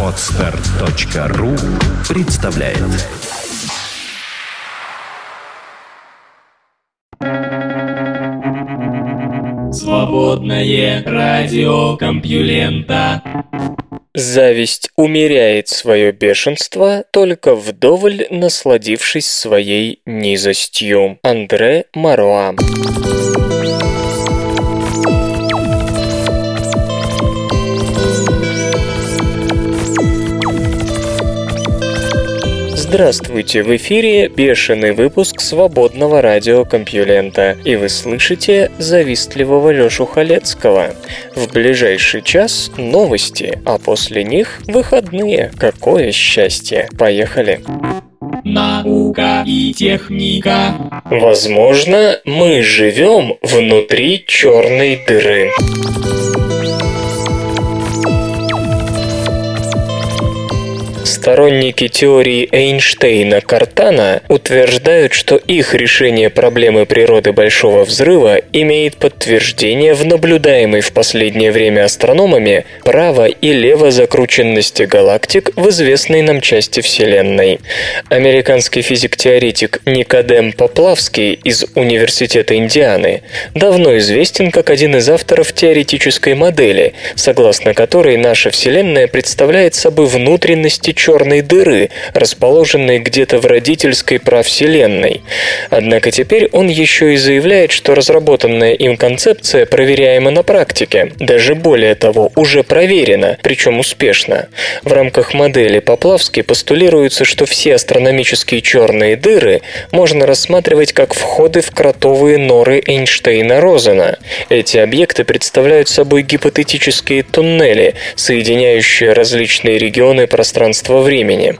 Отстар.ру представляет. Свободное радио Компьюлента. Зависть умеряет свое бешенство, только вдоволь насладившись своей низостью. Андре Маруа Здравствуйте, в эфире бешеный выпуск свободного радиокомпьюлента, и вы слышите завистливого Лёшу Халецкого. В ближайший час новости, а после них выходные. Какое счастье! Поехали! Наука и техника. Возможно, мы живем внутри черной дыры. Сторонники теории Эйнштейна-Картана утверждают, что их решение проблемы природы Большого Взрыва имеет подтверждение в наблюдаемой в последнее время астрономами право- и левозакрученности галактик в известной нам части Вселенной. Американский физик-теоретик Никодем Поплавский из Университета Индианы давно известен как один из авторов теоретической модели, согласно которой наша Вселенная представляет собой внутренности черной черной дыры, расположенной где-то в родительской праввселенной. Однако теперь он еще и заявляет, что разработанная им концепция проверяема на практике. Даже более того, уже проверена, причем успешно. В рамках модели Поплавски постулируется, что все астрономические черные дыры можно рассматривать как входы в кротовые норы Эйнштейна-Розена. Эти объекты представляют собой гипотетические туннели, соединяющие различные регионы пространства времени.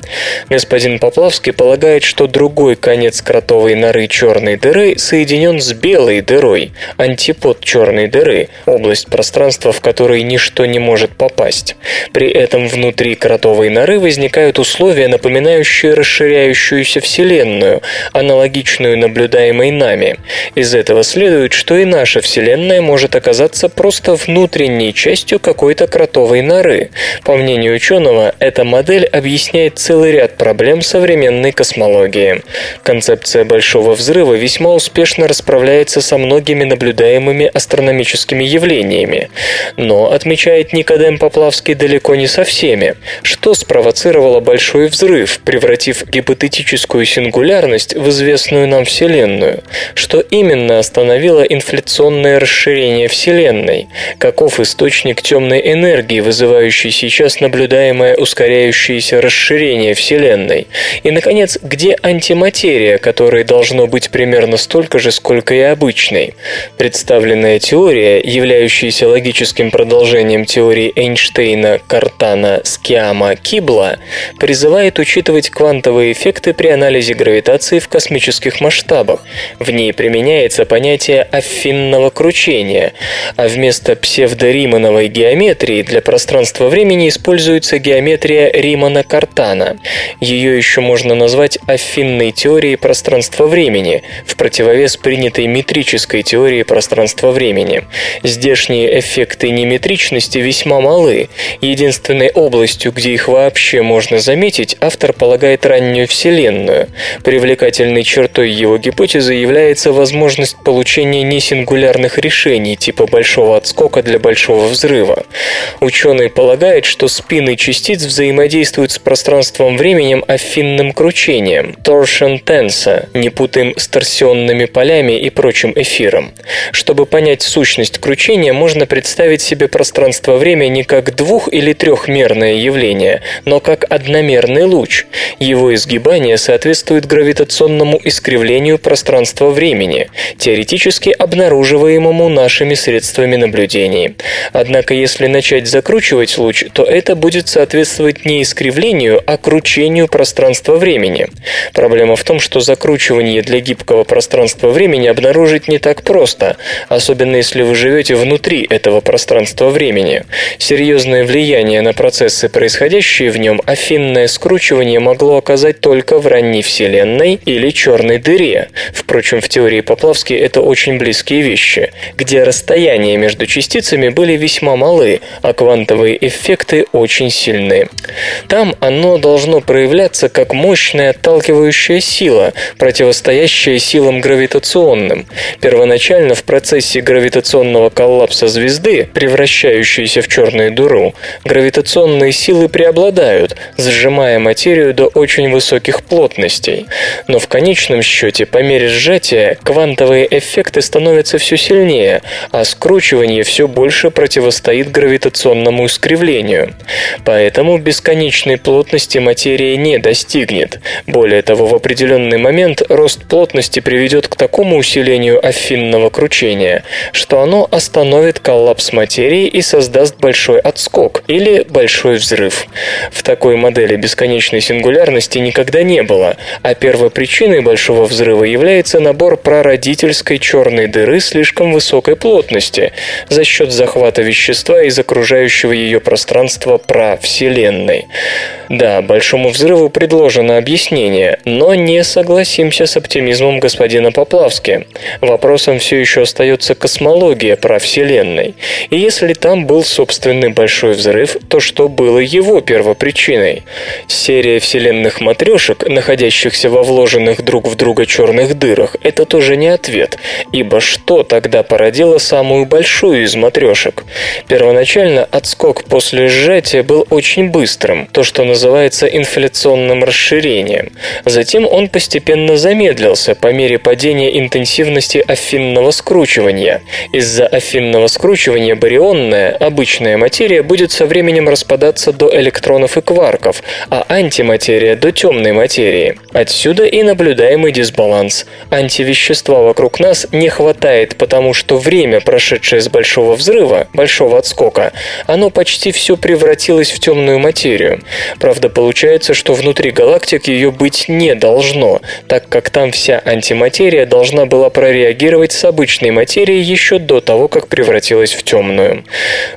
Господин Поплавский полагает, что другой конец кротовой норы черной дыры соединен с белой дырой, антипод черной дыры, область пространства, в которой ничто не может попасть. При этом внутри кротовой норы возникают условия, напоминающие расширяющуюся Вселенную, аналогичную наблюдаемой нами. Из этого следует, что и наша Вселенная может оказаться просто внутренней частью какой-то кротовой норы. По мнению ученого, эта модель объясняет объясняет целый ряд проблем современной космологии. Концепция Большого Взрыва весьма успешно расправляется со многими наблюдаемыми астрономическими явлениями. Но, отмечает Никодем Поплавский, далеко не со всеми. Что спровоцировало Большой Взрыв, превратив гипотетическую сингулярность в известную нам Вселенную? Что именно остановило инфляционное расширение Вселенной? Каков источник темной энергии, вызывающий сейчас наблюдаемое ускоряющееся расширение Вселенной? И, наконец, где антиматерия, которой должно быть примерно столько же, сколько и обычной? Представленная теория, являющаяся логическим продолжением теории Эйнштейна, Картана, Скиама, Кибла, призывает учитывать квантовые эффекты при анализе гравитации в космических масштабах. В ней применяется понятие афинного кручения, а вместо псевдоримановой геометрии для пространства-времени используется геометрия Римана-Картана. Ее еще можно назвать афинной теорией пространства-времени, в противовес принятой метрической теории пространства-времени. Здешние эффекты неметричности весьма малы. Единственной областью, где их вообще можно заметить, автор полагает раннюю Вселенную. Привлекательной чертой его гипотезы является возможность получения несингулярных решений типа большого отскока для большого взрыва. Ученый полагает, что спины частиц взаимодействуют с пространством-временем афинным кручением, torsion tensa, не путаем с торсионными полями и прочим эфиром. Чтобы понять сущность кручения, можно представить себе пространство-время не как двух- или трехмерное явление, но как одномерный луч. Его изгибание соответствует гравитационному искривлению пространства-времени, теоретически обнаруживаемому нашими средствами наблюдений. Однако, если начать закручивать луч, то это будет соответствовать не искривлению, искривлению, а кручению пространства-времени. Проблема в том, что закручивание для гибкого пространства-времени обнаружить не так просто, особенно если вы живете внутри этого пространства-времени. Серьезное влияние на процессы, происходящие в нем, афинное скручивание могло оказать только в ранней Вселенной или черной дыре. Впрочем, в теории Поплавски это очень близкие вещи, где расстояния между частицами были весьма малы, а квантовые эффекты очень сильны. Там оно должно проявляться как мощная отталкивающая сила, противостоящая силам гравитационным. Первоначально в процессе гравитационного коллапса звезды, превращающейся в черную дыру, гравитационные силы преобладают, сжимая материю до очень высоких плотностей. Но в конечном счете, по мере сжатия, квантовые эффекты становятся все сильнее, а скручивание все больше противостоит гравитационному искривлению. Поэтому бесконечной плотности материя не достигнет. Более того, в определенный момент рост плотности приведет к такому усилению афинного кручения, что оно остановит коллапс материи и создаст большой отскок или большой взрыв. В такой модели бесконечной сингулярности никогда не было, а первопричиной большого взрыва является набор прародительской черной дыры слишком высокой плотности за счет захвата вещества из окружающего ее пространства пра-вселенной. Да, большому взрыву предложено объяснение, но не согласимся с оптимизмом господина Поплавски. Вопросом все еще остается космология про Вселенной. И если там был собственный большой взрыв, то что было его первопричиной? Серия вселенных матрешек, находящихся во вложенных друг в друга черных дырах, это тоже не ответ, ибо что тогда породило самую большую из матрешек? Первоначально отскок после сжатия был очень быстрым, то, что называется инфляционным расширением. Затем он постепенно замедлился по мере падения интенсивности афинного скручивания. Из-за афинного скручивания барионная, обычная материя будет со временем распадаться до электронов и кварков, а антиматерия до темной материи. Отсюда и наблюдаемый дисбаланс. Антивещества вокруг нас не хватает, потому что время, прошедшее с большого взрыва, большого отскока, оно почти все превратилось в темную материю. Правда, получается, что внутри галактик ее быть не должно, так как там вся антиматерия должна была прореагировать с обычной материей еще до того, как превратилась в темную.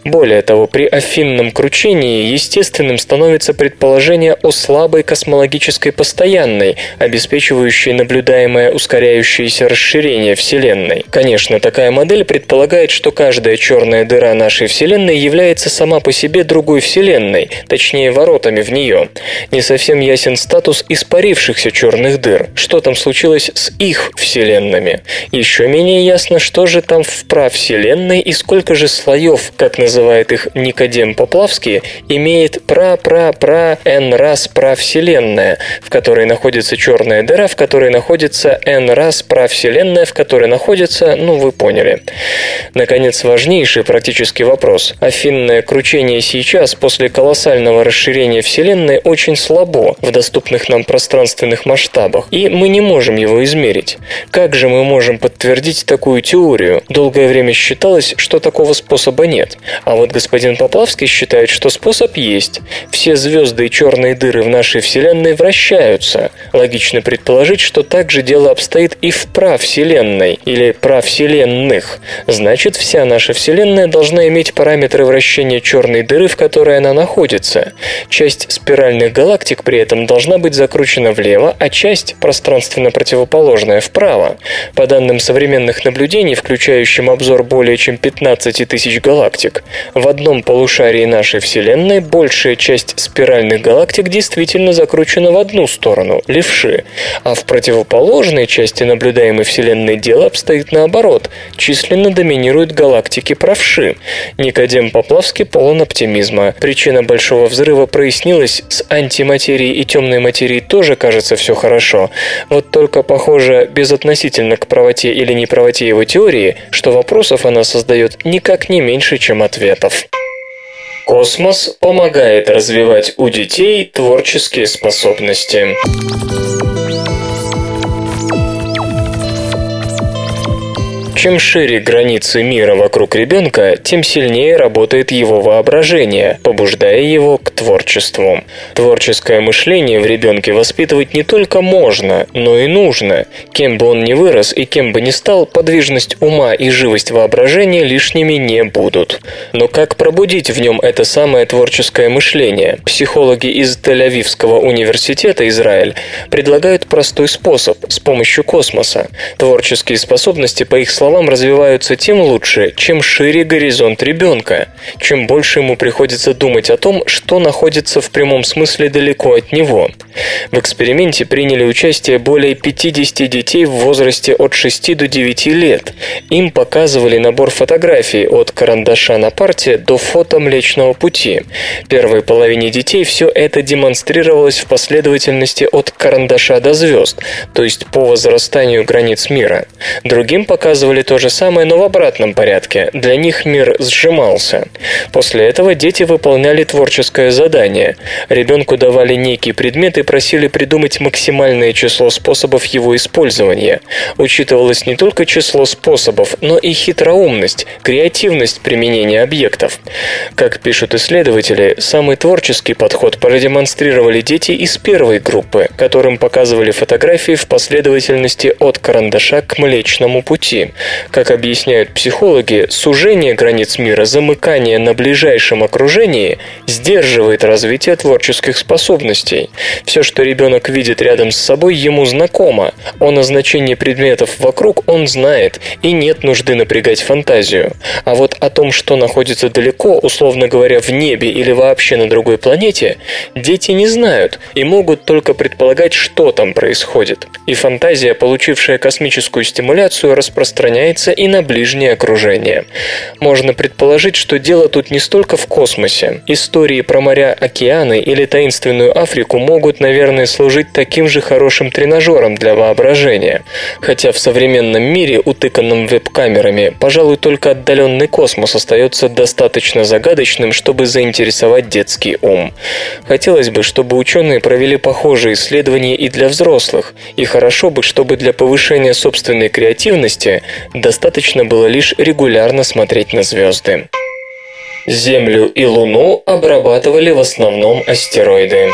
Более того, при афинном кручении естественным становится предположение о слабой космологической постоянной, обеспечивающей наблюдаемое ускоряющееся расширение Вселенной. Конечно, такая модель предполагает, что каждая черная дыра нашей Вселенной является сама по себе другой Вселенной, точнее воротами в нее. Не совсем ясен статус испарившихся черных дыр. Что там случилось с их Вселенными? Еще менее ясно, что же там в правселенной и сколько же слоев, как называет их Никодем Поплавский, имеет пра-пра-пра n раз правселенная, в которой находится черная дыра, в которой находится n раз правселенная, в которой находится, ну вы поняли. Наконец, важнейший практический вопрос. Афинное кручение сейчас, после колоссального расширения Вселенной, очень слабо в доступных нам пространственных масштабах, и мы не можем его измерить. Как же мы можем подтвердить такую теорию? Долгое время считалось, что такого способа нет. А вот господин Поплавский считает, что способ есть. Все звезды и черные дыры в нашей Вселенной вращаются. Логично предположить, что так же дело обстоит и в правселенной или правселенных. Значит, вся наша Вселенная должна иметь параметры вращения черной дыры, в которой она находится. Часть спиральных галактик при этом должна быть закручена влево, а часть, пространственно противоположная, вправо. По данным современных наблюдений, включающим обзор более чем 15 тысяч галактик, в одном полушарии нашей Вселенной большая часть спиральных галактик действительно закручена в одну сторону – левши, а в противоположной части наблюдаемой Вселенной дело обстоит наоборот – численно доминируют галактики правши. Никодем Поплавский полон оптимизма. Причина Большого Взрыва прояснилась, с антиматерией и темной материей тоже кажется все хорошо. Вот только, похоже, безотносительно к правоте или неправоте его теории, что вопросов она создает никак не меньше, чем ответов. Космос помогает развивать у детей творческие способности. Чем шире границы мира вокруг ребенка, тем сильнее работает его воображение, побуждая его к творчеству. Творческое мышление в ребенке воспитывать не только можно, но и нужно. Кем бы он ни вырос и кем бы ни стал, подвижность ума и живость воображения лишними не будут. Но как пробудить в нем это самое творческое мышление? Психологи из Тель-Авивского университета Израиль предлагают простой способ – с помощью космоса. Творческие способности, по их словам, развиваются тем лучше, чем шире горизонт ребенка, чем больше ему приходится думать о том, что находится в прямом смысле далеко от него. В эксперименте приняли участие более 50 детей в возрасте от 6 до 9 лет. Им показывали набор фотографий от карандаша на парте до фото Млечного Пути. Первой половине детей все это демонстрировалось в последовательности от карандаша до звезд, то есть по возрастанию границ мира. Другим показывали то же самое, но в обратном порядке. Для них мир сжимался. После этого дети выполняли творческое задание. Ребенку давали некий предмет и просили придумать максимальное число способов его использования. Учитывалось не только число способов, но и хитроумность, креативность применения объектов. Как пишут исследователи, самый творческий подход продемонстрировали дети из первой группы, которым показывали фотографии в последовательности от карандаша к Млечному пути. Как объясняют психологи, сужение границ мира, замыкание на ближайшем окружении сдерживает развитие творческих способностей. Все, что ребенок видит рядом с собой, ему знакомо. О назначении предметов вокруг он знает, и нет нужды напрягать фантазию. А вот о том, что находится далеко, условно говоря, в небе или вообще на другой планете, дети не знают и могут только предполагать, что там происходит. И фантазия, получившая космическую стимуляцию, распространяется и на ближнее окружение. Можно предположить, что дело тут не столько в космосе. Истории про моря, океаны или таинственную Африку могут, наверное, служить таким же хорошим тренажером для воображения. Хотя в современном мире, утыканном веб-камерами, пожалуй, только отдаленный космос остается достаточно загадочным, чтобы заинтересовать детский ум. Хотелось бы, чтобы ученые провели похожие исследования и для взрослых, и хорошо бы, чтобы для повышения собственной креативности достаточно было лишь регулярно смотреть на звезды. Землю и Луну обрабатывали в основном астероиды.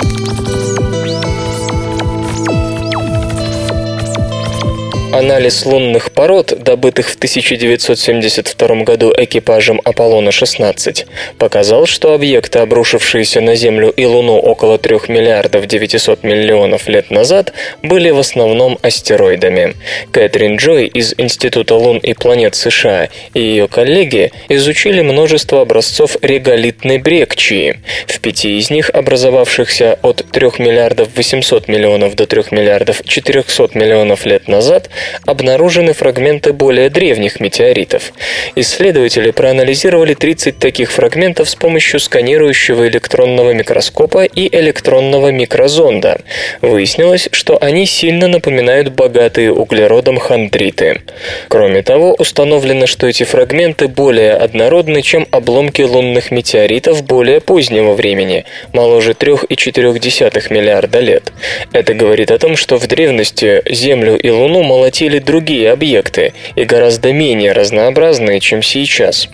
Анализ лунных пород, добытых в 1972 году экипажем Аполлона-16, показал, что объекты, обрушившиеся на Землю и Луну около 3 миллиардов 900 миллионов лет назад, были в основном астероидами. Кэтрин Джой из Института лун и планет США и ее коллеги изучили множество образцов реголитной брекчии. В пяти из них, образовавшихся от 3 миллиардов 800 миллионов до 3 миллиардов 400 миллионов лет назад, обнаружены фрагменты более древних метеоритов. Исследователи проанализировали 30 таких фрагментов с помощью сканирующего электронного микроскопа и электронного микрозонда. Выяснилось, что они сильно напоминают богатые углеродом хондриты. Кроме того, установлено, что эти фрагменты более однородны, чем обломки лунных метеоритов более позднего времени, моложе 3,4 миллиарда лет. Это говорит о том, что в древности Землю и Луну молотили захватили другие объекты и гораздо менее разнообразные, чем сейчас.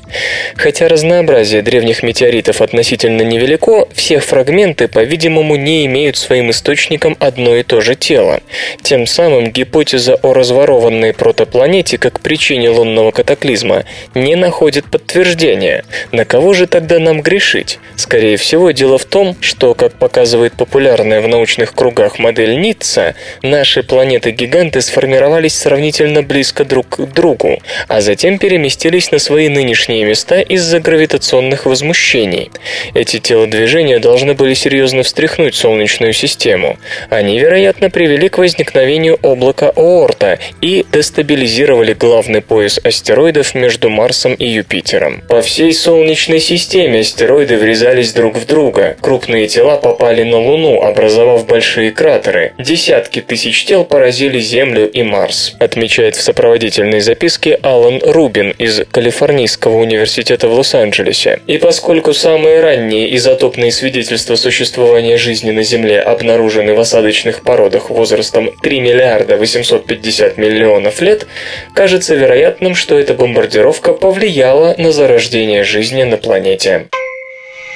Хотя разнообразие древних метеоритов относительно невелико, все фрагменты, по-видимому, не имеют своим источником одно и то же тело. Тем самым гипотеза о разворованной протопланете как причине лунного катаклизма не находит подтверждения. На кого же тогда нам грешить? Скорее всего, дело в том, что, как показывает популярная в научных кругах модель Ницца, наши планеты-гиганты сформировались оказались сравнительно близко друг к другу, а затем переместились на свои нынешние места из-за гравитационных возмущений. Эти телодвижения должны были серьезно встряхнуть Солнечную систему. Они, вероятно, привели к возникновению облака Оорта и дестабилизировали главный пояс астероидов между Марсом и Юпитером. По всей Солнечной системе астероиды врезались друг в друга. Крупные тела попали на Луну, образовав большие кратеры. Десятки тысяч тел поразили Землю и Марс. Час, отмечает в сопроводительной записке Алан Рубин из Калифорнийского университета в Лос-Анджелесе. И поскольку самые ранние изотопные свидетельства существования жизни на Земле обнаружены в осадочных породах возрастом 3 миллиарда 850 миллионов лет, кажется вероятным, что эта бомбардировка повлияла на зарождение жизни на планете.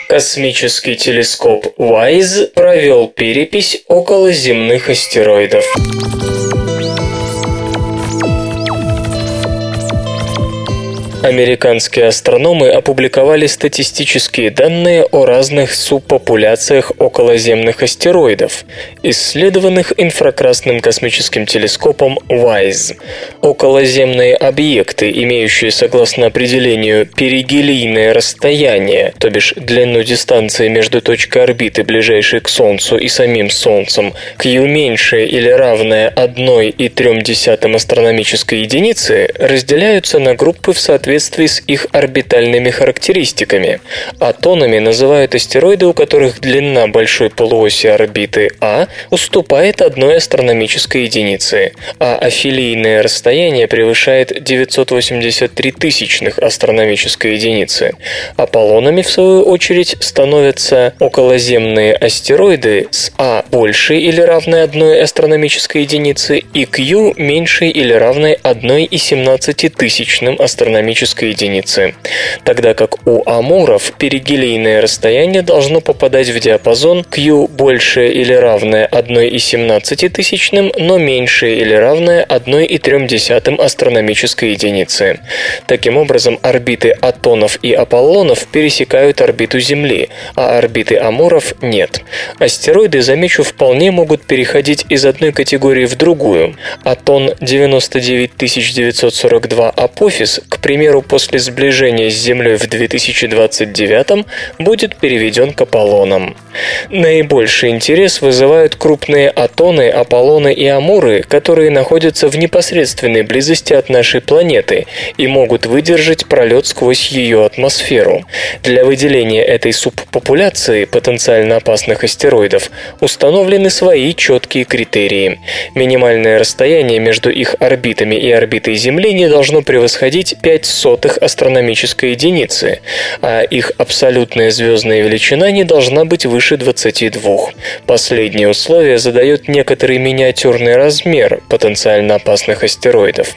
Космический телескоп WISE провел перепись околоземных астероидов. Американские астрономы опубликовали статистические данные о разных субпопуляциях околоземных астероидов, исследованных инфракрасным космическим телескопом WISE. Околоземные объекты, имеющие, согласно определению, перигелийное расстояние, то бишь длину дистанции между точкой орбиты, ближайшей к Солнцу, и самим Солнцем, Q меньшее или равное 1,3 астрономической единицы, разделяются на группы в соответствии соответствии с их орбитальными характеристиками. Атонами называют астероиды, у которых длина большой полуоси орбиты А уступает одной астрономической единице, а афилийное расстояние превышает 983 тысячных астрономической единицы. Аполлонами, в свою очередь, становятся околоземные астероиды с А большей или равной одной астрономической единице и Q меньшей или равной 1,17 тысячным астрономической космической единицы, тогда как у амуров перигелийное расстояние должно попадать в диапазон Q большее или равное 1,17 тысячным, но меньшее или равное 1,3 астрономической единицы. Таким образом, орбиты Атонов и Аполлонов пересекают орбиту Земли, а орбиты Амуров нет. Астероиды, замечу, вполне могут переходить из одной категории в другую. Атон 99942 Апофис, к примеру, примеру, после сближения с Землей в 2029 будет переведен к Аполлонам. Наибольший интерес вызывают крупные Атоны, Аполлоны и Амуры, которые находятся в непосредственной близости от нашей планеты и могут выдержать пролет сквозь ее атмосферу. Для выделения этой субпопуляции потенциально опасных астероидов установлены свои четкие критерии. Минимальное расстояние между их орбитами и орбитой Земли не должно превосходить 5 сотых астрономической единицы, а их абсолютная звездная величина не должна быть выше 22. Последнее условие задает некоторый миниатюрный размер потенциально опасных астероидов.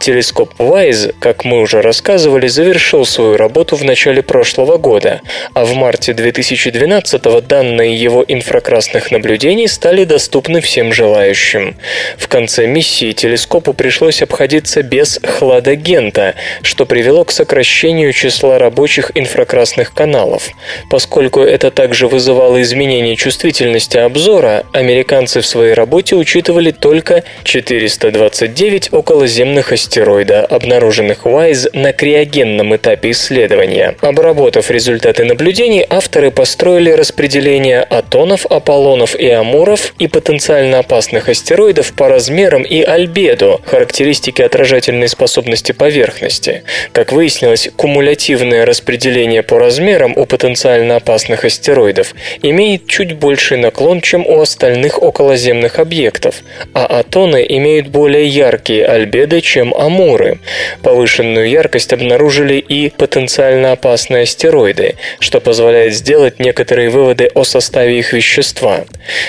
Телескоп WISE, как мы уже рассказывали, завершил свою работу в начале прошлого года, а в марте 2012 данные его инфракрасных наблюдений стали доступны всем желающим. В конце миссии телескопу пришлось обходиться без хладагента, что привело к сокращению числа рабочих инфракрасных каналов. Поскольку это также вызывало изменение чувствительности обзора, американцы в своей работе учитывали только 429 околоземных астероида, обнаруженных WISE на криогенном этапе исследования. Обработав результаты наблюдений, авторы построили распределение атонов, аполлонов и амуров и потенциально опасных астероидов по размерам и альбедо, характеристики отражательной способности поверхности. Как выяснилось, кумулятивное распределение по размерам у потенциально опасных астероидов имеет чуть больший наклон, чем у остальных околоземных объектов, а атоны имеют более яркие альбеды, чем амуры. Повышенную яркость обнаружили и потенциально опасные астероиды, что позволяет сделать некоторые выводы о составе их вещества.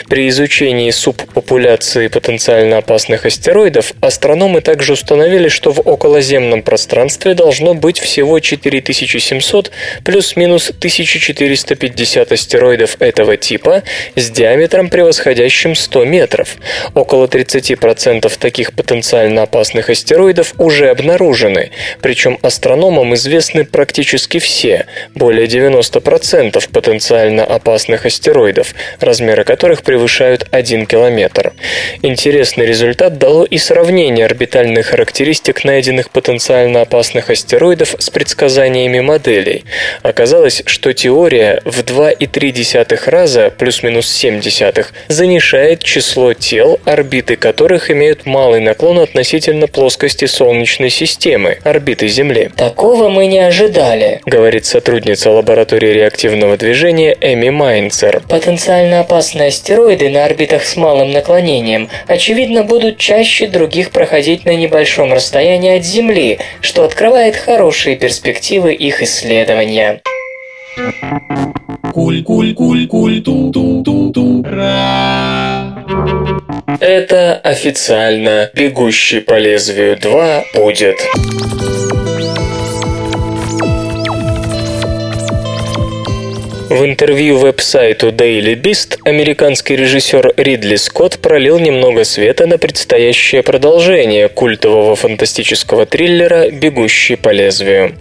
При изучении субпопуляции потенциально опасных астероидов астрономы также установили, что в околоземном пространстве должно быть всего 4700 плюс-минус 1450 астероидов этого типа с диаметром превосходящим 100 метров. Около 30% таких потенциально опасных астероидов уже обнаружены, причем астрономам известны практически все, более 90% потенциально опасных астероидов, размеры которых превышают 1 километр. Интересный результат дало и сравнение орбитальных характеристик найденных потенциально опасных астероидов с предсказаниями моделей. Оказалось, что теория в 2,3 десятых раза, плюс-минус 7 десятых, занижает число тел, орбиты которых имеют малый наклон относительно плоскости Солнечной системы, орбиты Земли. Такого мы не ожидали, говорит сотрудница лаборатории реактивного движения Эми Майнцер. Потенциально опасные астероиды на орбитах с малым наклонением, очевидно, будут чаще других проходить на небольшом расстоянии от Земли, что открывает хорошие перспективы их исследования. Куль-куль-куль-куль-ту-ту-ту-ту. Ра. Это официально «Бегущий по лезвию 2» будет. В интервью веб-сайту Daily Beast американский режиссер Ридли Скотт пролил немного света на предстоящее продолжение культового фантастического триллера «Бегущий по лезвию».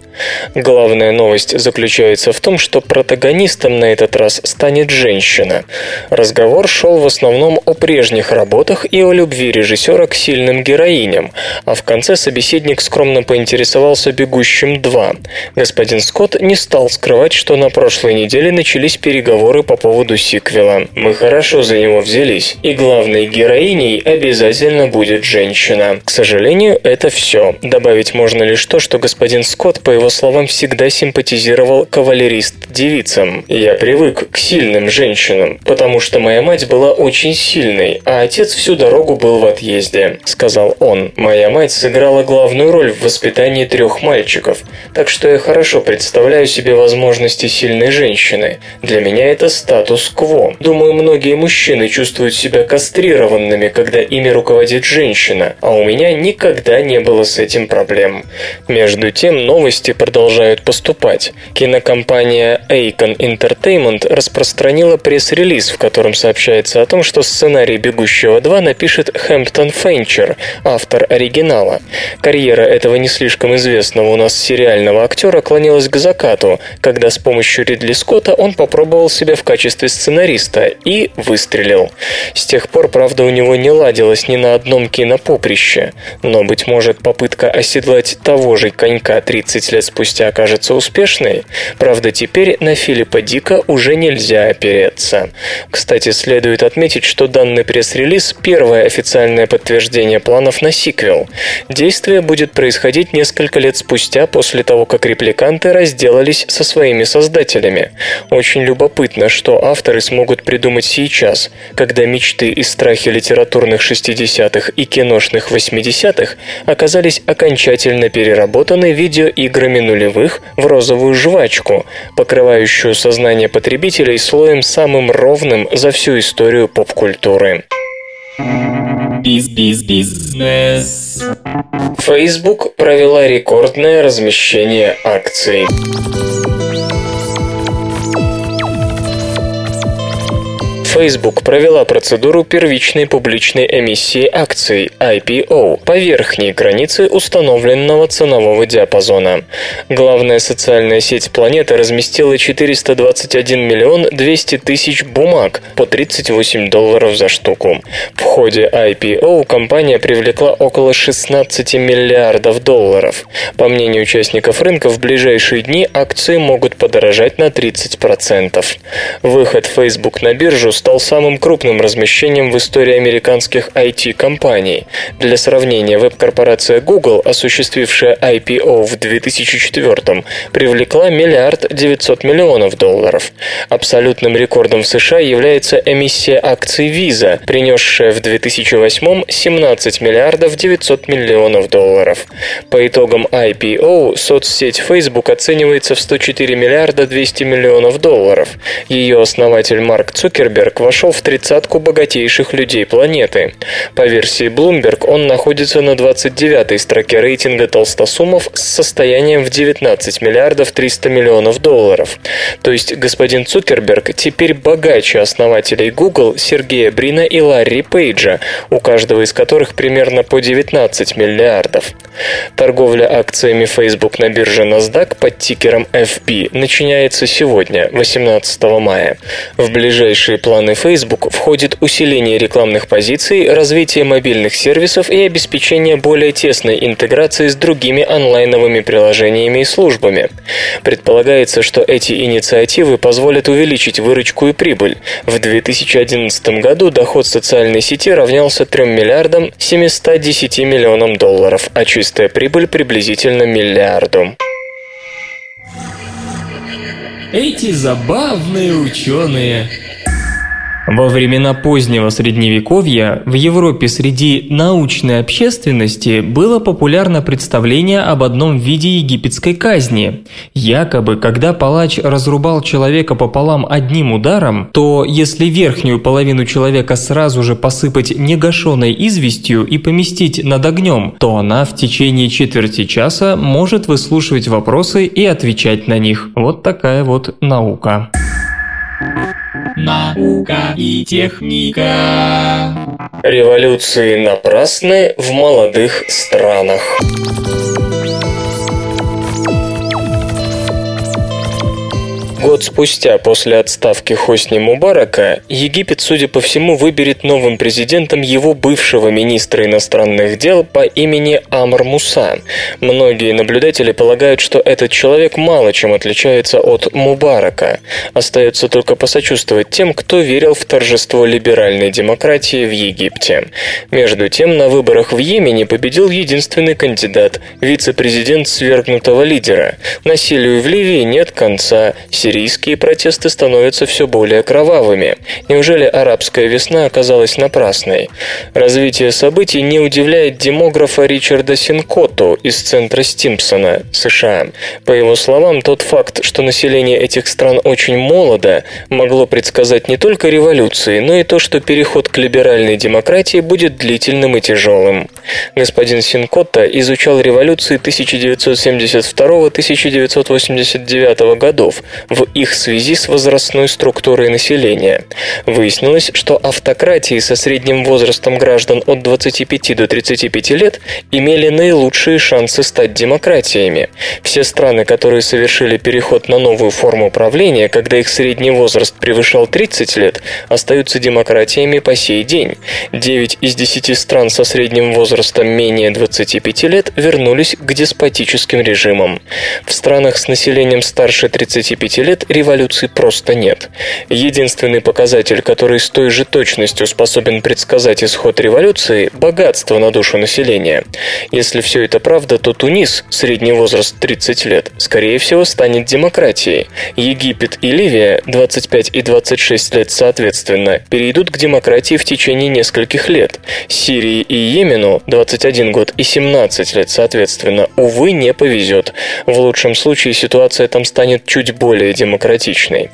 Главная новость заключается в том, что протагонистом на этот раз станет женщина. Разговор шел в основном о прежних работах и о любви режиссера к сильным героиням, а в конце собеседник скромно поинтересовался «Бегущим 2». Господин Скотт не стал скрывать, что на прошлой неделе начались переговоры по поводу сиквела. «Мы хорошо за него взялись, и главной героиней обязательно будет женщина». К сожалению, это все. Добавить можно лишь то, что господин Скотт, по его словам, всегда симпатизировал кавалерист-девицам. «Я привык к сильным женщинам, потому что моя мать была очень сильной, а отец всю дорогу был в отъезде», — сказал он. «Моя мать сыграла главную роль в воспитании трех мальчиков, так что я хорошо представляю себе возможности сильной женщины. Для меня это статус-кво. Думаю, многие мужчины чувствуют себя кастрированными, когда ими руководит женщина, а у меня никогда не было с этим проблем. Между тем, новости продолжают поступать. Кинокомпания Acon Entertainment распространила пресс-релиз, в котором сообщается о том, что сценарий «Бегущего 2» напишет Хэмптон Фейнчер, автор оригинала. Карьера этого не слишком известного у нас сериального актера клонилась к закату, когда с помощью Ридли Скотта он попробовал себя в качестве сценариста и выстрелил. С тех пор, правда, у него не ладилось ни на одном кинопоприще, но, быть может, попытка оседлать того же конька 30 лет спустя окажется успешной. Правда, теперь на Филиппа Дика уже нельзя опереться. Кстати, следует отметить, что данный пресс-релиз – первое официальное подтверждение планов на сиквел. Действие будет происходить несколько лет спустя после того, как репликанты разделались со своими создателями. Очень любопытно, что авторы смогут придумать сейчас, когда мечты и страхи литературных 60-х и киношных 80-х оказались окончательно переработаны видеоиграми нулевых в розовую жвачку, покрывающую сознание потребителей слоем самым ровным за всю историю поп-культуры. Биз-биз-бизнес. Facebook провела рекордное размещение акций. Facebook провела процедуру первичной публичной эмиссии акций IPO по верхней границе установленного ценового диапазона. Главная социальная сеть планеты разместила 421 миллион 200 тысяч бумаг по 38 долларов за штуку. В ходе IPO компания привлекла около 16 миллиардов долларов. По мнению участников рынка, в ближайшие дни акции могут подорожать на 30%. Выход Facebook на биржу стал самым крупным размещением в истории американских IT-компаний. Для сравнения, веб-корпорация Google, осуществившая IPO в 2004 привлекла миллиард 900 миллионов долларов. Абсолютным рекордом в США является эмиссия акций Visa, принесшая в 2008 17 миллиардов 900 миллионов долларов. По итогам IPO соцсеть Facebook оценивается в 104 миллиарда 200 миллионов долларов. Ее основатель Марк Цукерберг вошел в тридцатку богатейших людей планеты. По версии Bloomberg, он находится на 29-й строке рейтинга толстосумов с состоянием в 19 миллиардов 300 миллионов долларов. То есть господин Цукерберг теперь богаче основателей Google Сергея Брина и Ларри Пейджа, у каждого из которых примерно по 19 миллиардов. Торговля акциями Facebook на бирже NASDAQ под тикером FB начинается сегодня, 18 мая. В ближайшие планы планы Facebook входит усиление рекламных позиций, развитие мобильных сервисов и обеспечение более тесной интеграции с другими онлайновыми приложениями и службами. Предполагается, что эти инициативы позволят увеличить выручку и прибыль. В 2011 году доход социальной сети равнялся 3 миллиардам 710 миллионам долларов, а чистая прибыль приблизительно миллиарду. Эти забавные ученые. Во времена позднего средневековья в Европе среди научной общественности было популярно представление об одном виде египетской казни. Якобы, когда палач разрубал человека пополам одним ударом, то если верхнюю половину человека сразу же посыпать негашенной известью и поместить над огнем, то она в течение четверти часа может выслушивать вопросы и отвечать на них. Вот такая вот наука. Наука и техника. Революции напрасны в молодых странах. Год спустя после отставки Хосни Мубарака Египет, судя по всему, выберет новым президентом его бывшего министра иностранных дел по имени Амр Муса. Многие наблюдатели полагают, что этот человек мало чем отличается от Мубарака. Остается только посочувствовать тем, кто верил в торжество либеральной демократии в Египте. Между тем, на выборах в Йемене победил единственный кандидат – вице-президент свергнутого лидера. Насилию в Ливии нет конца, сирийские протесты становятся все более кровавыми. Неужели арабская весна оказалась напрасной? Развитие событий не удивляет демографа Ричарда Синкоту из центра Стимпсона, США. По его словам, тот факт, что население этих стран очень молодо, могло предсказать не только революции, но и то, что переход к либеральной демократии будет длительным и тяжелым. Господин Синкотта изучал революции 1972-1989 годов в их связи с возрастной структурой населения. Выяснилось, что автократии со средним возрастом граждан от 25 до 35 лет имели наилучшие шансы стать демократиями. Все страны, которые совершили переход на новую форму правления, когда их средний возраст превышал 30 лет, остаются демократиями по сей день. 9 из 10 стран со средним возрастом менее 25 лет вернулись к деспотическим режимам. В странах с населением старше 35 лет революции просто нет. Единственный показатель, который с той же точностью способен предсказать исход революции – богатство на душу населения. Если все это правда, то Тунис, средний возраст 30 лет, скорее всего станет демократией. Египет и Ливия, 25 и 26 лет соответственно, перейдут к демократии в течение нескольких лет. Сирии и Йемену, 21 год и 17 лет соответственно, увы, не повезет. В лучшем случае ситуация там станет чуть более демократичной.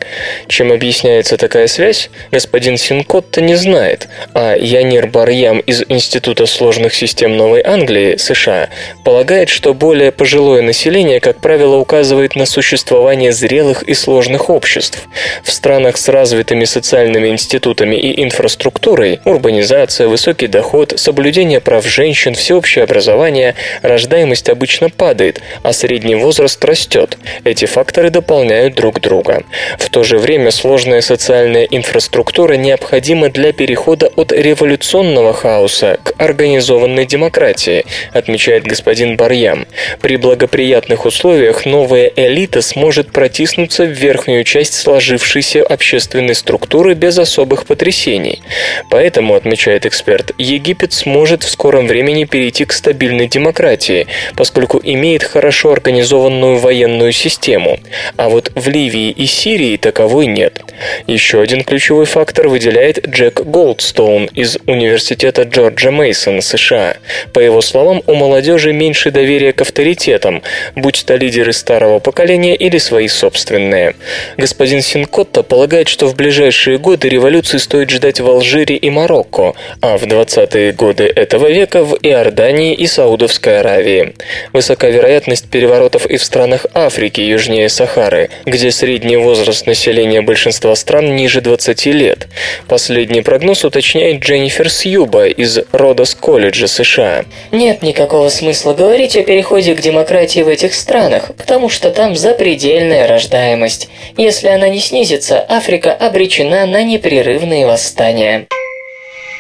Чем объясняется такая связь, господин Синкотта не знает, а Янир Барьям из Института сложных систем Новой Англии, США, полагает, что более пожилое население, как правило, указывает на существование зрелых и сложных обществ. В странах с развитыми социальными институтами и инфраструктурой, урбанизация, высокий доход, соблюдение прав женщин, всеобщее образование, рождаемость обычно падает, а средний возраст растет. Эти факторы дополняют друг друга. В то же время сложная социальная инфраструктура необходима для перехода от революционного хаоса к организованной демократии, отмечает господин Барьям. При благоприятных условиях новая элита сможет протиснуться в верхнюю часть сложившейся общественной структуры без особых потрясений. Поэтому, отмечает эксперт, Египет сможет в скором времени перейти к стабильной демократии, поскольку имеет хорошо организованную военную систему. А вот в и Сирии таковой нет. Еще один ключевой фактор выделяет Джек Голдстоун из Университета Джорджа Мейсон, США. По его словам, у молодежи меньше доверия к авторитетам, будь то лидеры старого поколения или свои собственные. Господин Синкотта полагает, что в ближайшие годы революции стоит ждать в Алжире и Марокко, а в 20-е годы этого века в Иордании и Саудовской Аравии. Высока вероятность переворотов и в странах Африки южнее Сахары, где средний возраст населения большинства стран ниже 20 лет. Последний прогноз уточняет Дженнифер Сьюба из Родос колледжа США. Нет никакого смысла говорить о переходе к демократии в этих странах, потому что там запредельная рождаемость. Если она не снизится, Африка обречена на непрерывные восстания.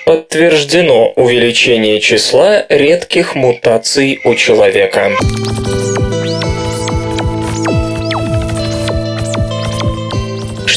Подтверждено увеличение числа редких мутаций у человека.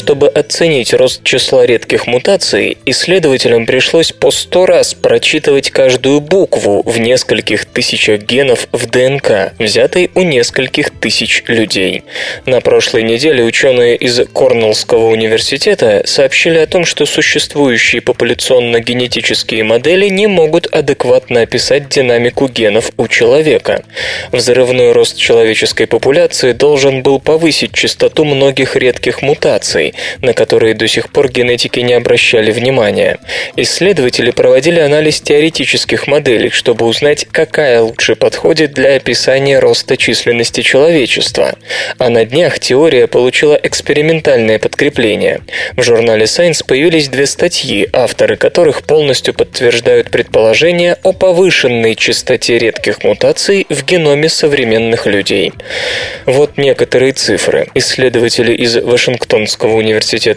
Чтобы оценить рост числа редких мутаций, исследователям пришлось по сто раз прочитывать каждую букву в нескольких тысячах генов в ДНК, взятой у нескольких тысяч людей. На прошлой неделе ученые из Корнеллского университета сообщили о том, что существующие популяционно-генетические модели не могут адекватно описать динамику генов у человека. Взрывной рост человеческой популяции должен был повысить частоту многих редких мутаций, на которые до сих пор генетики не обращали внимания. Исследователи проводили анализ теоретических моделей, чтобы узнать, какая лучше подходит для описания роста численности человечества. А на днях теория получила экспериментальное подкрепление. В журнале Science появились две статьи, авторы которых полностью подтверждают предположение о повышенной частоте редких мутаций в геноме современных людей. Вот некоторые цифры. Исследователи из Вашингтонского университета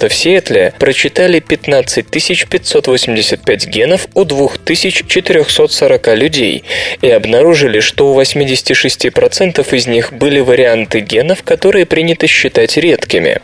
в Сиэтле прочитали 15 585 генов у 2440 людей и обнаружили, что у 86% из них были варианты генов, которые принято считать редкими.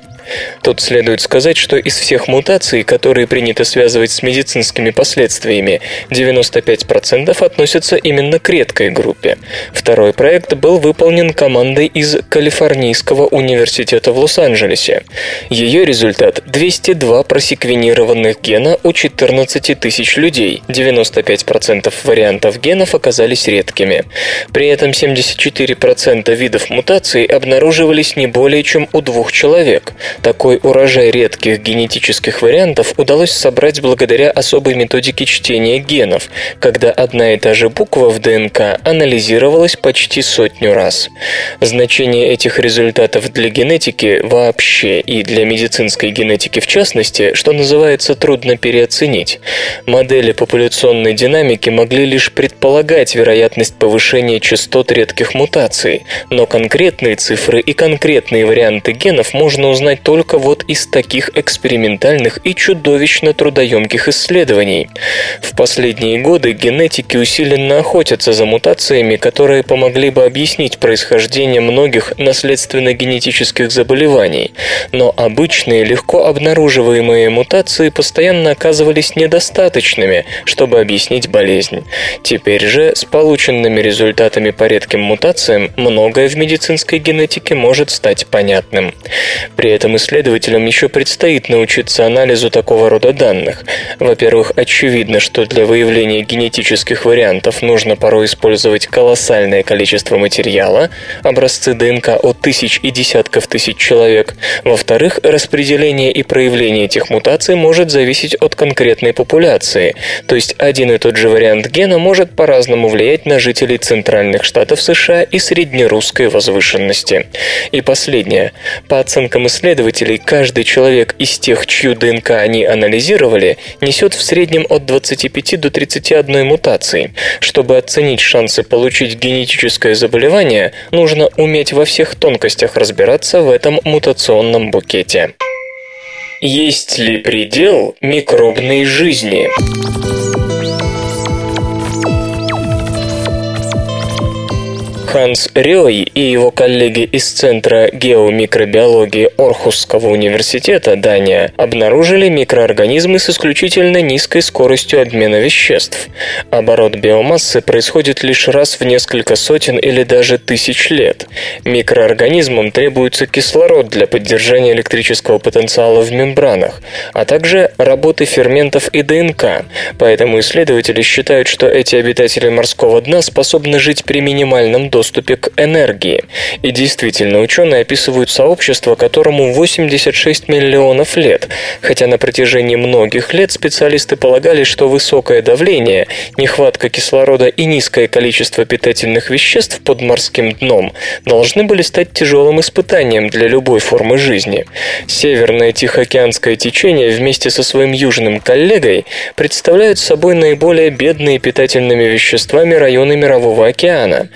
Тут следует сказать, что из всех мутаций, которые принято связывать с медицинскими последствиями, 95% относятся именно к редкой группе. Второй проект был выполнен командой из Калифорнийского университета в Лос-Анджелесе. Ее результат – 202 просеквенированных гена у 14 тысяч людей. 95% вариантов генов оказались редкими. При этом 74% видов мутаций обнаруживались не более чем у двух человек. Такой урожай редких генетических вариантов удалось собрать благодаря особой методике чтения генов, когда одна и та же буква в ДНК анализировалась почти сотню раз. Значение этих результатов для генетики вообще и для медицинской генетики в частности, что называется, трудно переоценить. Модели популяционной динамики могли лишь предполагать вероятность повышения частот редких мутаций, но конкретные цифры и конкретные варианты генов можно узнать только вот из таких экспериментальных и чудовищно трудоемких исследований. В последние годы генетики усиленно охотятся за мутациями, которые помогли бы объяснить происхождение многих наследственно-генетических заболеваний, но обычные легко обнаруживаемые мутации постоянно оказывались недостаточными, чтобы объяснить болезнь. Теперь же с полученными результатами по редким мутациям многое в медицинской генетике может стать понятным. При этом исследователям еще предстоит научиться анализу такого рода данных. Во-первых, очевидно, что для выявления генетических вариантов нужно порой использовать колоссальное количество материала, образцы ДНК от тысяч и десятков тысяч человек. Во-вторых, распределение и проявление этих мутаций может зависеть от конкретной популяции, то есть один и тот же вариант гена может по-разному влиять на жителей центральных штатов США и среднерусской возвышенности. И последнее. По оценкам исследователей, исследователей каждый человек из тех, чью ДНК они анализировали, несет в среднем от 25 до 31 мутаций. Чтобы оценить шансы получить генетическое заболевание, нужно уметь во всех тонкостях разбираться в этом мутационном букете. Есть ли предел микробной жизни? Ханс Рёй и его коллеги из Центра геомикробиологии Орхусского университета, Дания, обнаружили микроорганизмы с исключительно низкой скоростью обмена веществ. Оборот биомассы происходит лишь раз в несколько сотен или даже тысяч лет. Микроорганизмам требуется кислород для поддержания электрического потенциала в мембранах, а также работы ферментов и ДНК. Поэтому исследователи считают, что эти обитатели морского дна способны жить при минимальном доступе доступе к энергии. И действительно, ученые описывают сообщество, которому 86 миллионов лет, хотя на протяжении многих лет специалисты полагали, что высокое давление, нехватка кислорода и низкое количество питательных веществ под морским дном должны были стать тяжелым испытанием для любой формы жизни. Северное Тихоокеанское течение вместе со своим южным коллегой представляют собой наиболее бедные питательными веществами районы Мирового океана.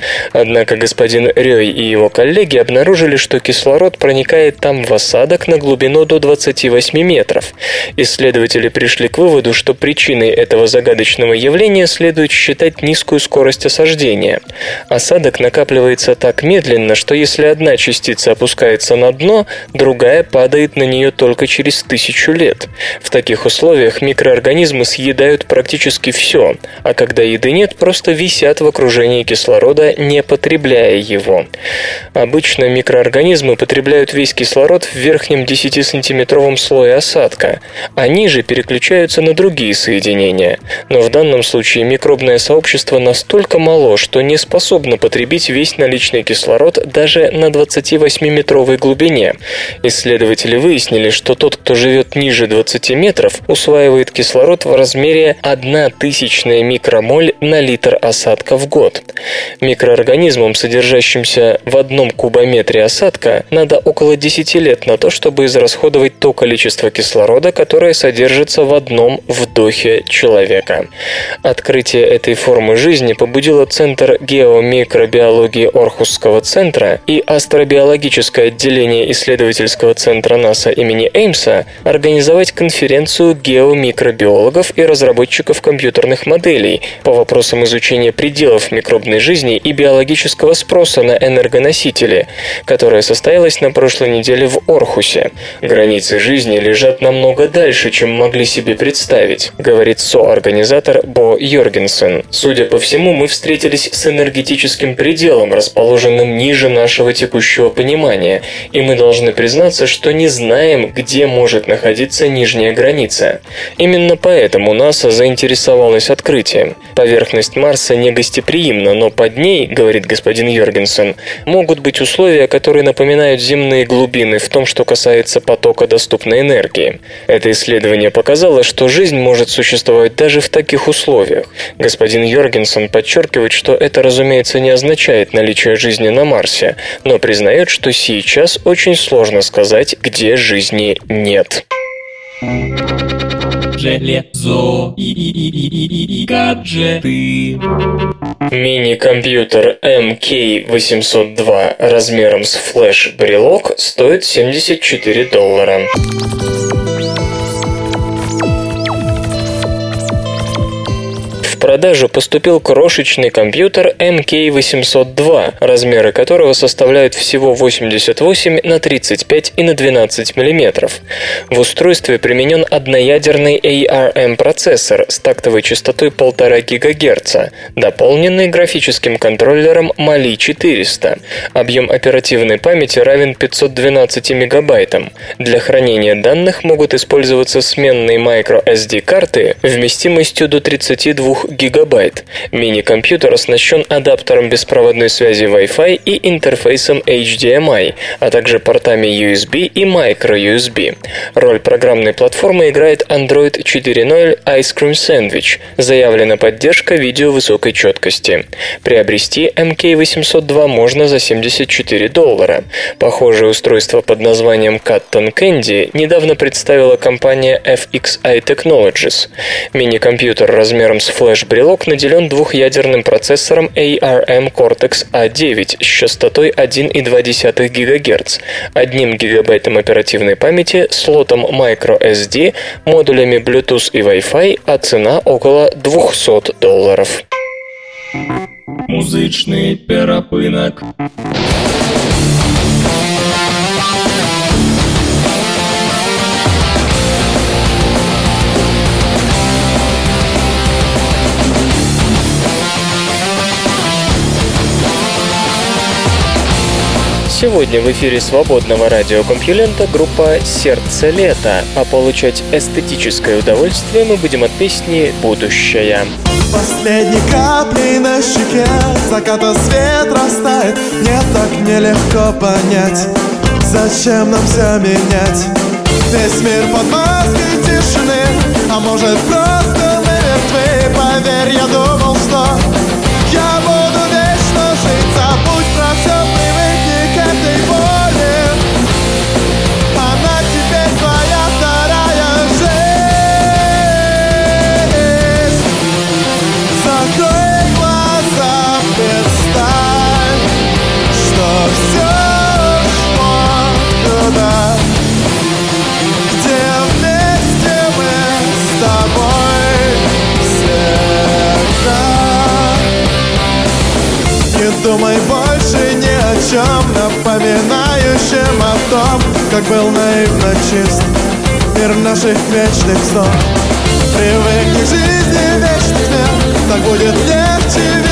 Господин Рёй и его коллеги обнаружили, что кислород проникает там в осадок на глубину до 28 метров. Исследователи пришли к выводу, что причиной этого загадочного явления следует считать низкую скорость осаждения. Осадок накапливается так медленно, что если одна частица опускается на дно, другая падает на нее только через тысячу лет. В таких условиях микроорганизмы съедают практически все, а когда еды нет, просто висят в окружении кислорода, не потребляя его. Обычно микроорганизмы потребляют весь кислород в верхнем 10-сантиметровом слое осадка, а ниже переключаются на другие соединения. Но в данном случае микробное сообщество настолько мало, что не способно потребить весь наличный кислород даже на 28-метровой глубине. Исследователи выяснили, что тот, кто живет ниже 20 метров, усваивает кислород в размере 1 тысячная микромоль на литр осадка в год. Микроорганизмам, содержащимся в одном кубометре осадка, надо около 10 лет на то, чтобы израсходовать то количество кислорода, которое содержится в одном вдохе человека. Открытие этой формы жизни побудило Центр геомикробиологии Орхусского центра и астробиологическое отделение исследовательского центра НАСА имени Эймса организовать конференцию геомикробиологов и разработчиков компьютерных моделей по вопросам изучения пределов микробной жизни и биологического спроса на энергоносители, которая состоялась на прошлой неделе в Орхусе. Границы жизни лежат намного дальше, чем могли себе представить, говорит соорганизатор Бо Йоргенсен. Судя по всему, мы встретились с энергетическим пределом, расположенным ниже нашего текущего понимания, и мы должны признаться, что не знаем, где может находиться нижняя граница. Именно поэтому НАСА заинтересовалась открытием. Поверхность Марса не гостеприимна, но под ней, говорит господин Йоргенсен, могут быть условия, которые напоминают земные глубины в том, что касается потока доступной энергии. Это исследование показало, что жизнь может существовать даже в таких условиях. Господин Йоргенсен подчеркивает, что это, разумеется, не означает наличие жизни на Марсе, но признает, что сейчас очень сложно сказать, где жизни нет. Железо и, и, и, и, и, и гаджеты. Мини-компьютер MK802 размером с флеш-брелок стоит 74 доллара. Продажу поступил крошечный компьютер MK802, размеры которого составляют всего 88 на 35 и на 12 мм. В устройстве применен одноядерный ARM-процессор с тактовой частотой 1,5 ГГц, дополненный графическим контроллером Mali 400. Объем оперативной памяти равен 512 мегабайтам. Для хранения данных могут использоваться сменные microSD карты вместимостью до 32 гигабайт. Мини-компьютер оснащен адаптером беспроводной связи Wi-Fi и интерфейсом HDMI, а также портами USB и microUSB. Роль программной платформы играет Android 4.0 Ice Cream Sandwich. Заявлена поддержка видео высокой четкости. Приобрести MK802 можно за 74 доллара. Похожее устройство под названием Cotton Candy недавно представила компания FXI Technologies. Мини-компьютер размером с флеш Флеш-брелок наделен двухъядерным процессором ARM Cortex-A9 с частотой 1,2 ГГц, 1 ГБ оперативной памяти, слотом microSD, модулями Bluetooth и Wi-Fi, а цена около 200 долларов. Музычный перапынок. Сегодня в эфире свободного радиокомпьюлента группа «Сердце лета», а получать эстетическое удовольствие мы будем от песни «Будущее». Последней каплей на щеке Заката свет растает. Мне так нелегко понять Зачем нам все менять. Весь мир под маской тишины А может просто мы Поверь, я думал, что думай больше ни о чем Напоминающем о том Как был наивно чист Мир наших вечных снов. Привыкни к жизни вечных лет Так будет легче,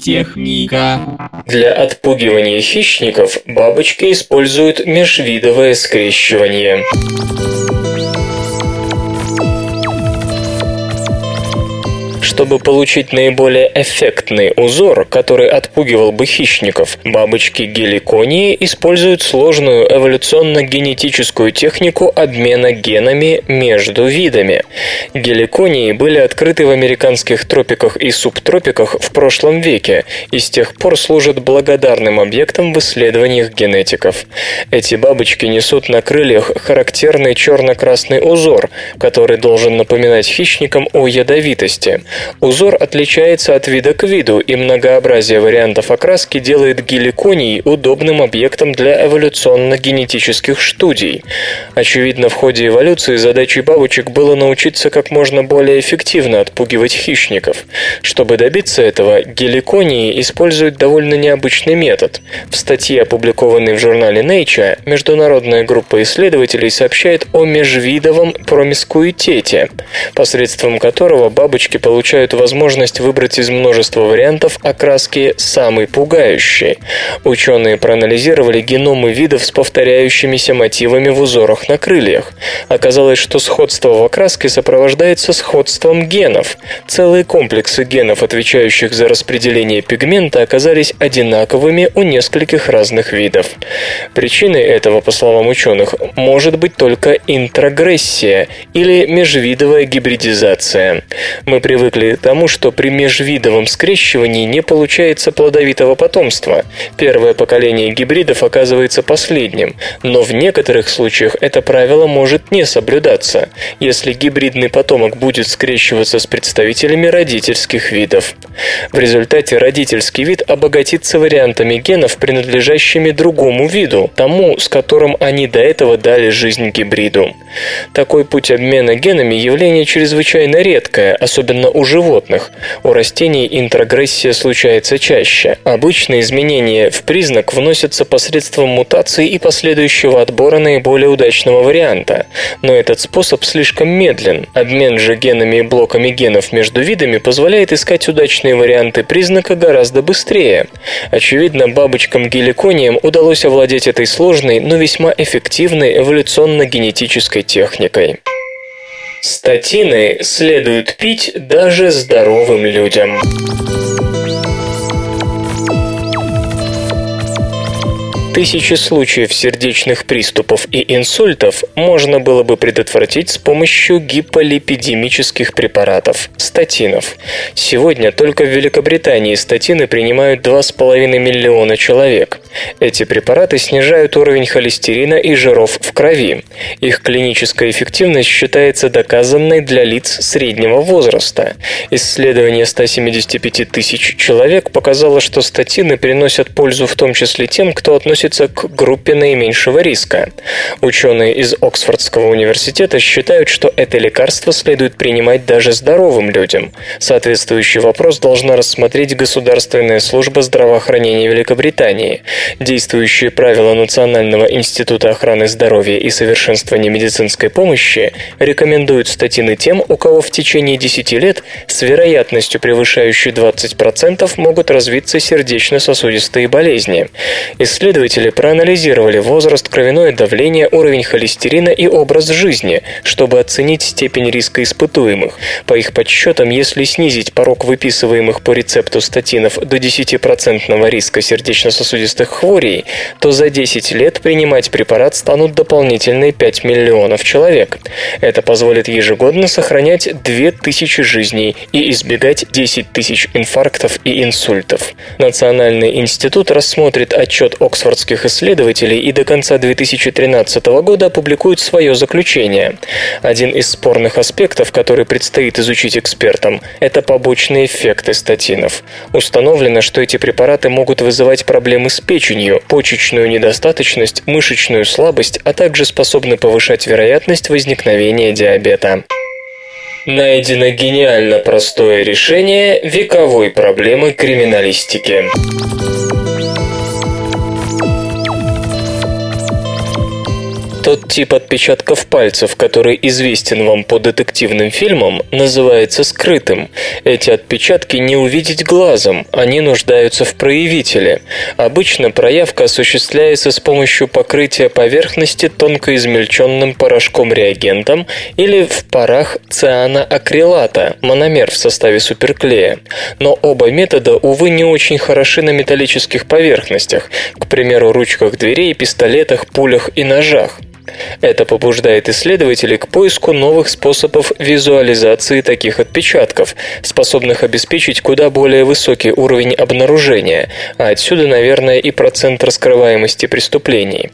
техника. Для отпугивания хищников бабочки используют межвидовое скрещивание. Чтобы получить наиболее эффектный узор, который отпугивал бы хищников, бабочки геликонии используют сложную эволюционно-генетическую технику обмена генами между видами. Геликонии были открыты в американских тропиках и субтропиках в прошлом веке и с тех пор служат благодарным объектом в исследованиях генетиков. Эти бабочки несут на крыльях характерный черно-красный узор, который должен напоминать хищникам о ядовитости. Узор отличается от вида к виду, и многообразие вариантов окраски делает геликоний удобным объектом для эволюционно-генетических студий. Очевидно, в ходе эволюции задачей бабочек было научиться как можно более эффективно отпугивать хищников. Чтобы добиться этого, геликонии используют довольно необычный метод. В статье, опубликованной в журнале Nature, международная группа исследователей сообщает о межвидовом промискуитете, посредством которого бабочки получают включают возможность выбрать из множества вариантов окраски самый пугающий. Ученые проанализировали геномы видов с повторяющимися мотивами в узорах на крыльях. Оказалось, что сходство в окраске сопровождается сходством генов. Целые комплексы генов, отвечающих за распределение пигмента, оказались одинаковыми у нескольких разных видов. Причиной этого, по словам ученых, может быть только интрагрессия или межвидовая гибридизация. Мы привыкли к тому, что при межвидовом скрещивании не получается плодовитого потомства. Первое поколение гибридов оказывается последним, но в некоторых случаях это правило может не соблюдаться, если гибридный потомок будет скрещиваться с представителями родительских видов. В результате родительский вид обогатится вариантами генов, принадлежащими другому виду, тому, с которым они до этого дали жизнь гибриду. Такой путь обмена генами явление чрезвычайно редкое, особенно у животных. У растений интрогрессия случается чаще. Обычно изменения в признак вносятся посредством мутации и последующего отбора наиболее удачного варианта. Но этот способ слишком медлен. Обмен же генами и блоками генов между видами позволяет искать удачные варианты признака гораздо быстрее. Очевидно, бабочкам геликониям удалось овладеть этой сложной, но весьма эффективной эволюционно-генетической техникой. Статины следует пить даже здоровым людям. Тысячи случаев сердечных приступов и инсультов можно было бы предотвратить с помощью гиполипидемических препаратов – статинов. Сегодня только в Великобритании статины принимают 2,5 миллиона человек. Эти препараты снижают уровень холестерина и жиров в крови. Их клиническая эффективность считается доказанной для лиц среднего возраста. Исследование 175 тысяч человек показало, что статины приносят пользу в том числе тем, кто относится относится к группе наименьшего риска. Ученые из Оксфордского университета считают, что это лекарство следует принимать даже здоровым людям. Соответствующий вопрос должна рассмотреть Государственная служба здравоохранения Великобритании. Действующие правила Национального института охраны здоровья и совершенствования медицинской помощи рекомендуют статины тем, у кого в течение 10 лет с вероятностью превышающей 20% могут развиться сердечно-сосудистые болезни. Исследователи Исследователи проанализировали возраст, кровяное давление, уровень холестерина и образ жизни, чтобы оценить степень риска испытуемых. По их подсчетам, если снизить порог выписываемых по рецепту статинов до 10% риска сердечно-сосудистых хворей, то за 10 лет принимать препарат станут дополнительные 5 миллионов человек. Это позволит ежегодно сохранять 2000 жизней и избегать 10 тысяч инфарктов и инсультов. Национальный институт рассмотрит отчет Оксфорд гарвардских исследователей и до конца 2013 года опубликуют свое заключение. Один из спорных аспектов, который предстоит изучить экспертам, это побочные эффекты статинов. Установлено, что эти препараты могут вызывать проблемы с печенью, почечную недостаточность, мышечную слабость, а также способны повышать вероятность возникновения диабета. Найдено гениально простое решение вековой проблемы криминалистики. Тот тип отпечатков пальцев, который известен вам по детективным фильмам, называется скрытым. Эти отпечатки не увидеть глазом, они нуждаются в проявителе. Обычно проявка осуществляется с помощью покрытия поверхности тонко измельченным порошком-реагентом или в парах цианоакрилата, мономер в составе суперклея. Но оба метода, увы, не очень хороши на металлических поверхностях, к примеру, ручках дверей, пистолетах, пулях и ножах. Это побуждает исследователей к поиску новых способов визуализации таких отпечатков, способных обеспечить куда более высокий уровень обнаружения, а отсюда, наверное, и процент раскрываемости преступлений.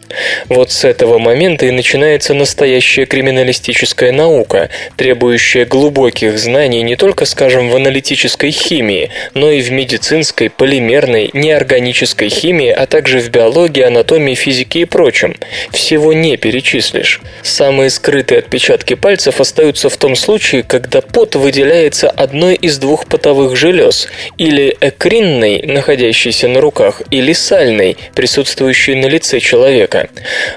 Вот с этого момента и начинается настоящая криминалистическая наука, требующая глубоких знаний не только, скажем, в аналитической химии, но и в медицинской, полимерной, неорганической химии, а также в биологии, анатомии, физике и прочем. Всего не перечислить перечислишь. Самые скрытые отпечатки пальцев остаются в том случае, когда пот выделяется одной из двух потовых желез, или экринной, находящейся на руках, или сальной, присутствующей на лице человека.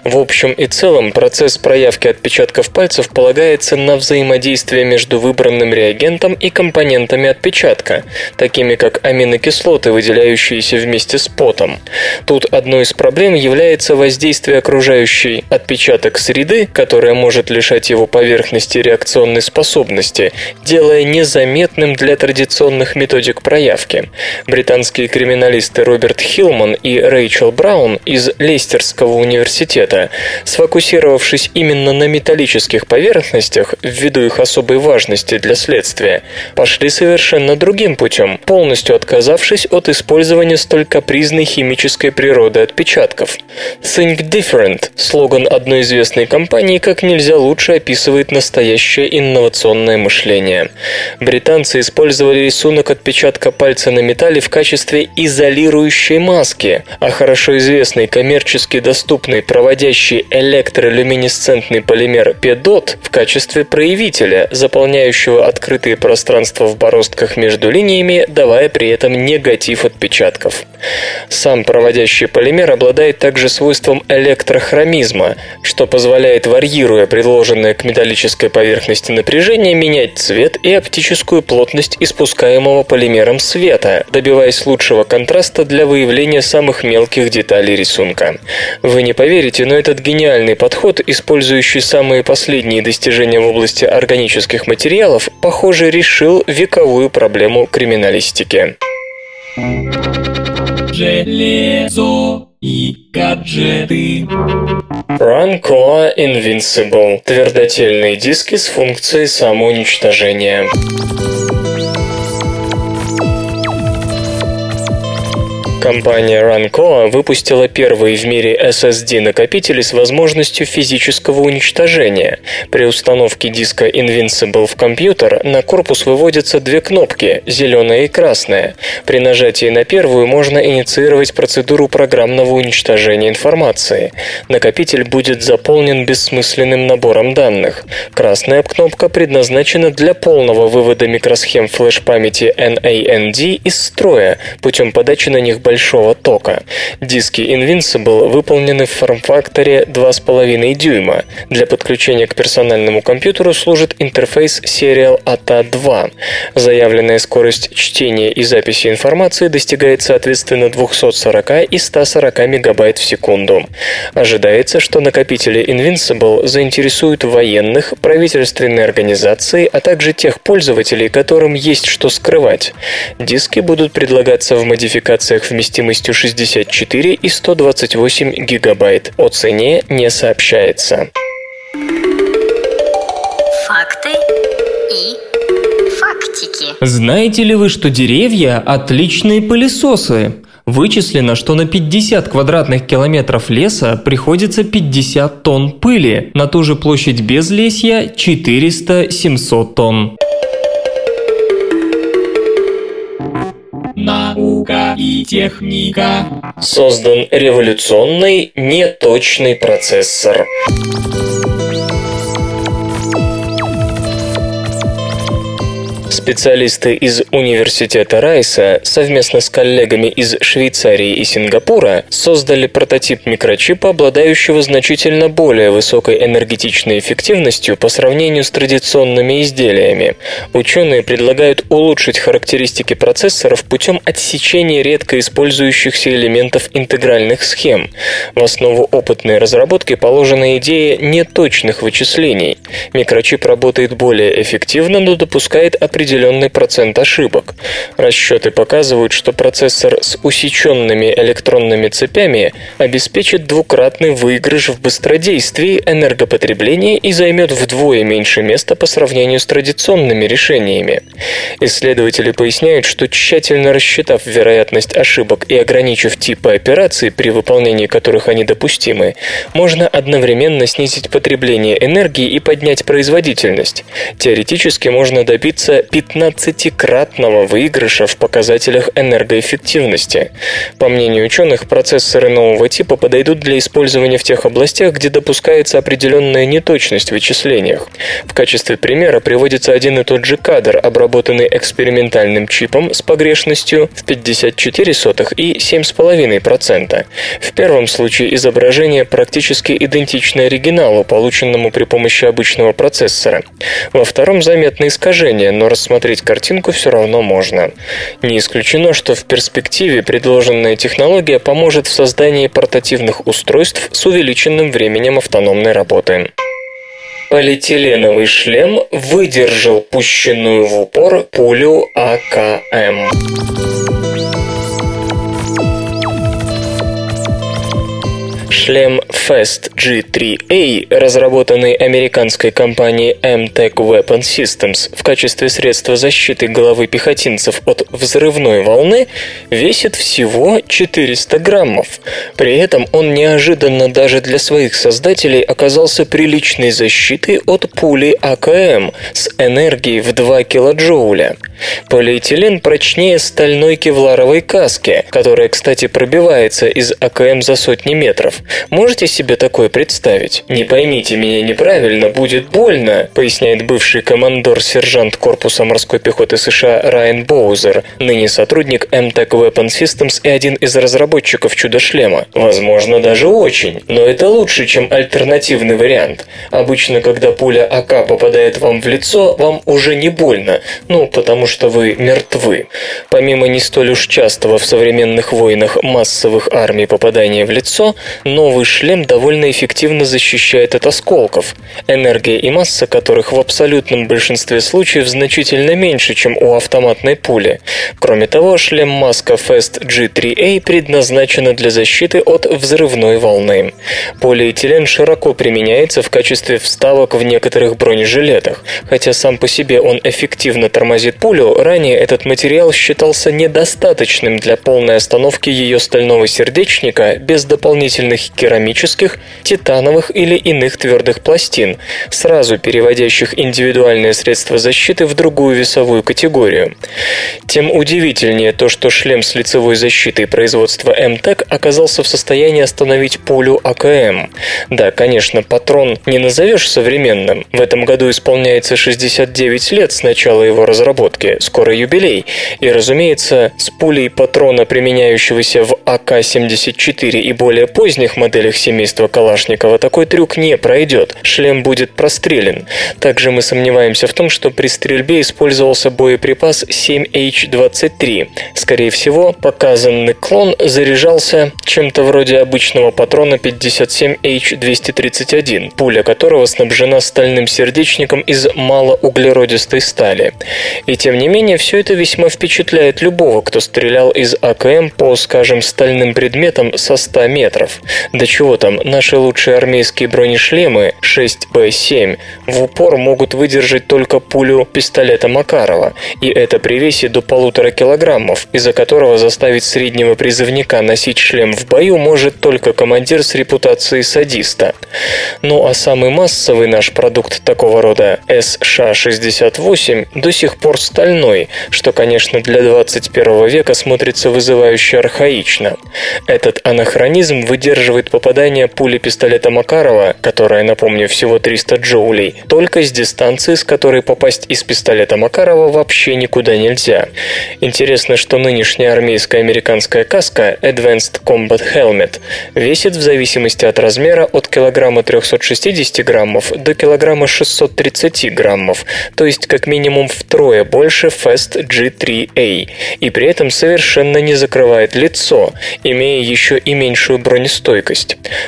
В общем и целом, процесс проявки отпечатков пальцев полагается на взаимодействие между выбранным реагентом и компонентами отпечатка, такими как аминокислоты, выделяющиеся вместе с потом. Тут одной из проблем является воздействие окружающей отпечаток среды, которая может лишать его поверхности реакционной способности, делая незаметным для традиционных методик проявки. Британские криминалисты Роберт Хилман и Рэйчел Браун из Лейстерского университета, сфокусировавшись именно на металлических поверхностях ввиду их особой важности для следствия, пошли совершенно другим путем, полностью отказавшись от использования столь капризной химической природы отпечатков. Think Different – слоган одной известной компании, как нельзя лучше описывает настоящее инновационное мышление. Британцы использовали рисунок отпечатка пальца на металле в качестве изолирующей маски, а хорошо известный коммерчески доступный проводящий электролюминесцентный полимер PEDOT в качестве проявителя, заполняющего открытые пространства в бороздках между линиями, давая при этом негатив отпечатков. Сам проводящий полимер обладает также свойством электрохромизма, что позволяет, варьируя предложенное к металлической поверхности напряжение, менять цвет и оптическую плотность испускаемого полимером света, добиваясь лучшего контраста для выявления самых мелких деталей рисунка. Вы не поверите, но этот гениальный подход, использующий самые последние достижения в области органических материалов, похоже, решил вековую проблему криминалистики. Железо и гаджеты. Runcore Invincible – твердотельные диски с функцией самоуничтожения. Компания Runcore выпустила первый в мире SSD-накопители с возможностью физического уничтожения. При установке диска Invincible в компьютер на корпус выводятся две кнопки – зеленая и красная. При нажатии на первую можно инициировать процедуру программного уничтожения информации. Накопитель будет заполнен бессмысленным набором данных. Красная кнопка предназначена для полного вывода микросхем флеш-памяти NAND из строя путем подачи на них большого тока. Диски Invincible выполнены в форм-факторе 2,5 дюйма. Для подключения к персональному компьютеру служит интерфейс Serial ATA 2. Заявленная скорость чтения и записи информации достигает соответственно 240 и 140 мегабайт в секунду. Ожидается, что накопители Invincible заинтересуют военных, правительственные организации, а также тех пользователей, которым есть что скрывать. Диски будут предлагаться в модификациях в вместимостью 64 и 128 гигабайт. О цене не сообщается. Факты и фактики. Знаете ли вы, что деревья – отличные пылесосы? Вычислено, что на 50 квадратных километров леса приходится 50 тонн пыли, на ту же площадь безлесья 400-700 тонн. Наука и техника. Создан революционный неточный процессор. Специалисты из Университета Райса совместно с коллегами из Швейцарии и Сингапура создали прототип микрочипа, обладающего значительно более высокой энергетичной эффективностью по сравнению с традиционными изделиями. Ученые предлагают улучшить характеристики процессоров путем отсечения редко использующихся элементов интегральных схем. В основу опытной разработки положена идея неточных вычислений. Микрочип работает более эффективно, но допускает определенные определенный процент ошибок. Расчеты показывают, что процессор с усеченными электронными цепями обеспечит двукратный выигрыш в быстродействии, энергопотреблении и займет вдвое меньше места по сравнению с традиционными решениями. Исследователи поясняют, что тщательно рассчитав вероятность ошибок и ограничив типы операций, при выполнении которых они допустимы, можно одновременно снизить потребление энергии и поднять производительность. Теоретически можно добиться 15-кратного выигрыша в показателях энергоэффективности. По мнению ученых, процессоры нового типа подойдут для использования в тех областях, где допускается определенная неточность в вычислениях. В качестве примера приводится один и тот же кадр, обработанный экспериментальным чипом с погрешностью в 54 сотых и 7,5%. В первом случае изображение практически идентично оригиналу, полученному при помощи обычного процессора. Во втором заметно искажение, но рассмотреть картинку все равно можно. Не исключено, что в перспективе предложенная технология поможет в создании портативных устройств с увеличенным временем автономной работы. Полиэтиленовый шлем выдержал пущенную в упор пулю АКМ. Шлем Fast G3A, разработанный американской компанией MTech Weapon Systems в качестве средства защиты головы пехотинцев от взрывной волны, весит всего 400 граммов. При этом он неожиданно даже для своих создателей оказался приличной защитой от пули АКМ с энергией в 2 килоджоуля. Полиэтилен прочнее стальной кевларовой каски, которая, кстати, пробивается из АКМ за сотни метров. Можете себе такое представить? Не поймите меня неправильно, будет больно, поясняет бывший командор-сержант корпуса морской пехоты США Райан Боузер, ныне сотрудник MTech Weapon Systems и один из разработчиков чудо-шлема. Возможно, даже очень, но это лучше, чем альтернативный вариант. Обычно, когда пуля АК попадает вам в лицо, вам уже не больно, ну, потому что вы мертвы. Помимо не столь уж частого в современных войнах массовых армий попадания в лицо, новый шлем довольно эффективно защищает от осколков, энергия и масса которых в абсолютном большинстве случаев значительно меньше, чем у автоматной пули. Кроме того, шлем-маска Fast G3A предназначена для защиты от взрывной волны. Полиэтилен широко применяется в качестве вставок в некоторых бронежилетах. Хотя сам по себе он эффективно тормозит пулю, ранее этот материал считался недостаточным для полной остановки ее стального сердечника без дополнительных керамических, титановых или иных твердых пластин, сразу переводящих индивидуальные средства защиты в другую весовую категорию. Тем удивительнее то, что шлем с лицевой защитой производства МТЭК оказался в состоянии остановить пулю АКМ. Да, конечно, патрон не назовешь современным. В этом году исполняется 69 лет с начала его разработки, скоро юбилей. И, разумеется, с пулей патрона, применяющегося в АК-74 и более поздних моделях семейства Калашникова такой трюк не пройдет, шлем будет прострелен. Также мы сомневаемся в том, что при стрельбе использовался боеприпас 7H23. Скорее всего, показанный клон заряжался чем-то вроде обычного патрона 57H231, пуля которого снабжена стальным сердечником из малоуглеродистой стали. И тем не менее, все это весьма впечатляет любого, кто стрелял из АКМ по, скажем, стальным предметам со 100 метров. Да чего там, наши лучшие армейские бронешлемы 6Б7 в упор могут выдержать только пулю пистолета Макарова, и это при весе до полутора килограммов, из-за которого заставить среднего призывника носить шлем в бою может только командир с репутацией садиста. Ну а самый массовый наш продукт такого рода СШ-68 до сих пор стальной, что, конечно, для 21 века смотрится вызывающе архаично. Этот анахронизм выдерживает попадание пули пистолета Макарова, которая, напомню, всего 300 джоулей, только с дистанции, с которой попасть из пистолета Макарова вообще никуда нельзя. Интересно, что нынешняя армейская американская каска Advanced Combat Helmet весит в зависимости от размера от килограмма 360 граммов до килограмма 630 граммов, то есть как минимум втрое больше Fast G3A, и при этом совершенно не закрывает лицо, имея еще и меньшую бронестойкость.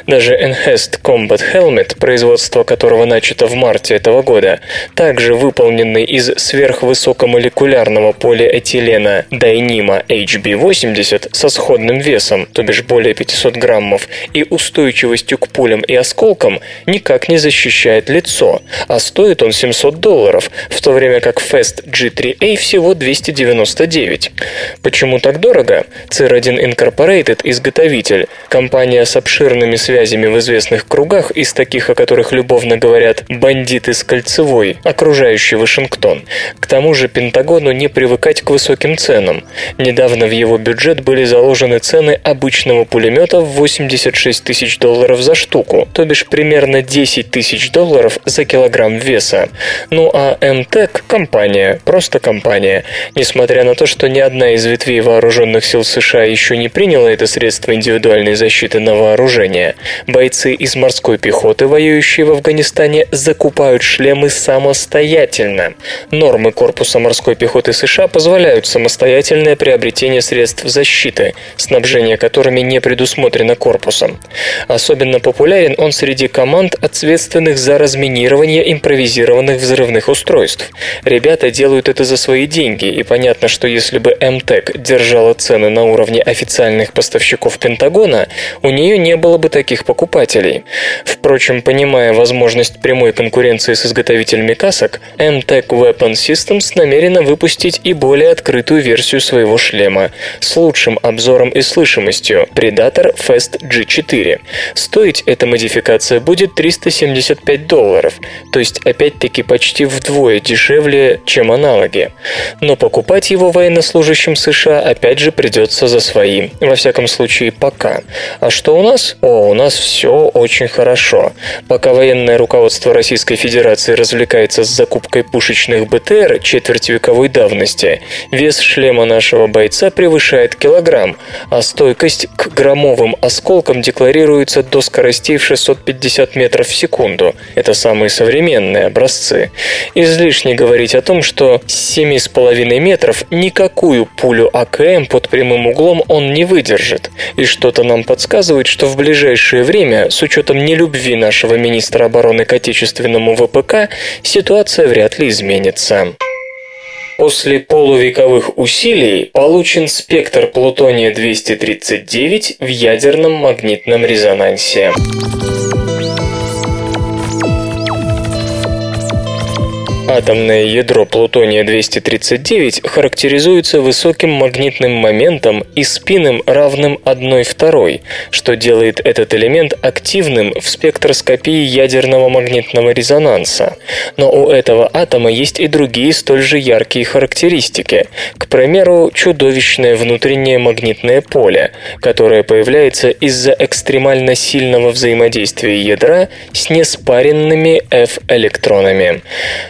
Даже Enhanced Combat Helmet, производство которого начато в марте этого года, также выполненный из сверхвысокомолекулярного полиэтилена Dyneema HB80 со сходным весом, то бишь более 500 граммов, и устойчивостью к пулям и осколкам, никак не защищает лицо, а стоит он 700 долларов, в то время как Fast G3A всего 299. Почему так дорого? CR1 Incorporated, изготовитель, компания сообщила обширными связями в известных кругах, из таких, о которых любовно говорят «бандиты с кольцевой», окружающий Вашингтон. К тому же Пентагону не привыкать к высоким ценам. Недавно в его бюджет были заложены цены обычного пулемета в 86 тысяч долларов за штуку, то бишь примерно 10 тысяч долларов за килограмм веса. Ну а МТЭК – компания, просто компания. Несмотря на то, что ни одна из ветвей вооруженных сил США еще не приняла это средство индивидуальной защиты на вооружение, бойцы из морской пехоты, воюющие в Афганистане, закупают шлемы самостоятельно. Нормы корпуса морской пехоты США позволяют самостоятельное приобретение средств защиты, снабжение которыми не предусмотрено корпусом. Особенно популярен он среди команд, ответственных за разминирование импровизированных взрывных устройств. Ребята делают это за свои деньги, и понятно, что если бы МТЭК держала цены на уровне официальных поставщиков Пентагона, у нее не было бы таких покупателей. Впрочем, понимая возможность прямой конкуренции с изготовителями касок, MTech Weapon Systems намерена выпустить и более открытую версию своего шлема с лучшим обзором и слышимостью Predator Fest G4. Стоить эта модификация будет 375 долларов, то есть опять-таки почти вдвое дешевле, чем аналоги. Но покупать его военнослужащим США опять же придется за свои, во всяком случае пока. А что у нас? О, у нас все очень хорошо. Пока военное руководство Российской Федерации развлекается с закупкой пушечных БТР четвертьвековой давности, вес шлема нашего бойца превышает килограмм, а стойкость к громовым осколкам декларируется до скоростей в 650 метров в секунду. Это самые современные образцы. Излишне говорить о том, что с 7,5 метров никакую пулю АКМ под прямым углом он не выдержит. И что-то нам подсказывает, что в ближайшее время, с учетом нелюбви нашего министра обороны к отечественному ВПК, ситуация вряд ли изменится. После полувековых усилий получен спектр плутония-239 в ядерном магнитном резонансе. Атомное ядро плутония-239 характеризуется высоким магнитным моментом и спином, равным 1 второй, что делает этот элемент активным в спектроскопии ядерного магнитного резонанса. Но у этого атома есть и другие столь же яркие характеристики. К примеру, чудовищное внутреннее магнитное поле, которое появляется из-за экстремально сильного взаимодействия ядра с неспаренными F-электронами.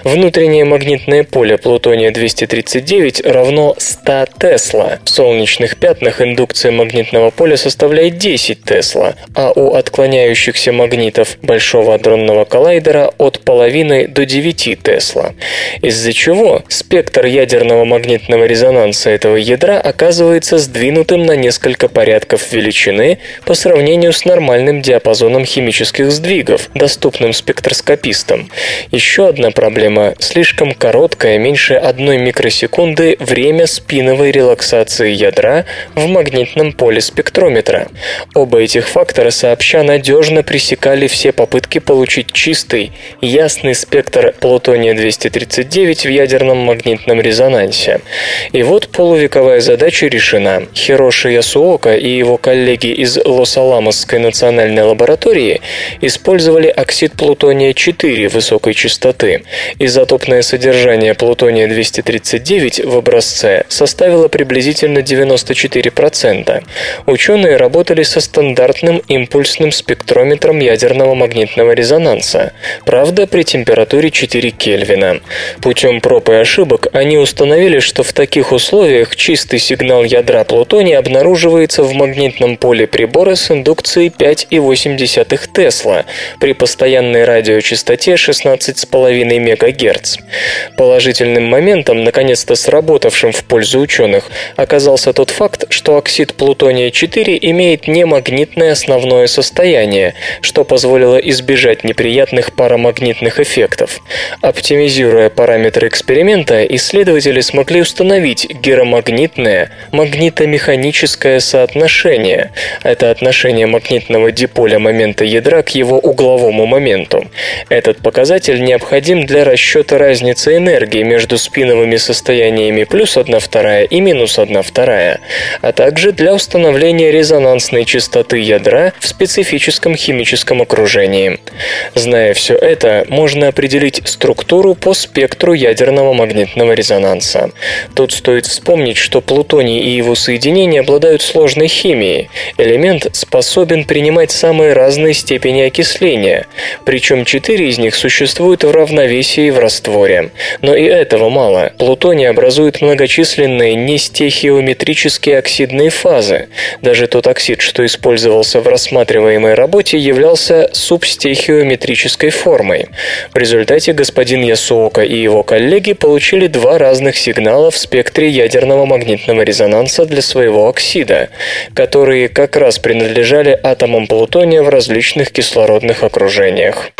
Внутреннее Внутреннее магнитное поле плутония-239 равно 100 Тесла. В солнечных пятнах индукция магнитного поля составляет 10 Тесла, а у отклоняющихся магнитов Большого адронного коллайдера от половины до 9 Тесла. Из-за чего спектр ядерного магнитного резонанса этого ядра оказывается сдвинутым на несколько порядков величины по сравнению с нормальным диапазоном химических сдвигов, доступным спектроскопистам. Еще одна проблема слишком короткое, меньше одной микросекунды, время спиновой релаксации ядра в магнитном поле спектрометра. Оба этих фактора сообща надежно пресекали все попытки получить чистый, ясный спектр плутония-239 в ядерном магнитном резонансе. И вот полувековая задача решена. Хироши Ясуока и его коллеги из Лос-Аламосской национальной лаборатории использовали оксид плутония-4 высокой частоты. Изотоп изотопное содержание плутония-239 в образце составило приблизительно 94%. Ученые работали со стандартным импульсным спектрометром ядерного магнитного резонанса, правда при температуре 4 Кельвина. Путем проб и ошибок они установили, что в таких условиях чистый сигнал ядра плутония обнаруживается в магнитном поле прибора с индукцией 5,8 Тесла при постоянной радиочастоте 16,5 МГц. Гц. Положительным моментом, наконец-то сработавшим в пользу ученых, оказался тот факт, что оксид плутония-4 имеет немагнитное основное состояние, что позволило избежать неприятных парамагнитных эффектов. Оптимизируя параметры эксперимента, исследователи смогли установить геромагнитное магнитомеханическое соотношение. Это отношение магнитного диполя момента ядра к его угловому моменту. Этот показатель необходим для расчета расчета разницы энергии между спиновыми состояниями плюс 1 вторая и минус 1 вторая, а также для установления резонансной частоты ядра в специфическом химическом окружении. Зная все это, можно определить структуру по спектру ядерного магнитного резонанса. Тут стоит вспомнить, что плутоний и его соединения обладают сложной химией. Элемент способен принимать самые разные степени окисления, причем четыре из них существуют в равновесии в растворе. Но и этого мало. Плутоний образует многочисленные нестехиометрические оксидные фазы. Даже тот оксид, что использовался в рассматриваемой работе, являлся субстехиометрической формой. В результате господин Ясуока и его коллеги получили два разных сигнала в спектре ядерного магнитного резонанса для своего оксида, которые как раз принадлежали атомам плутония в различных кислородных окружениях.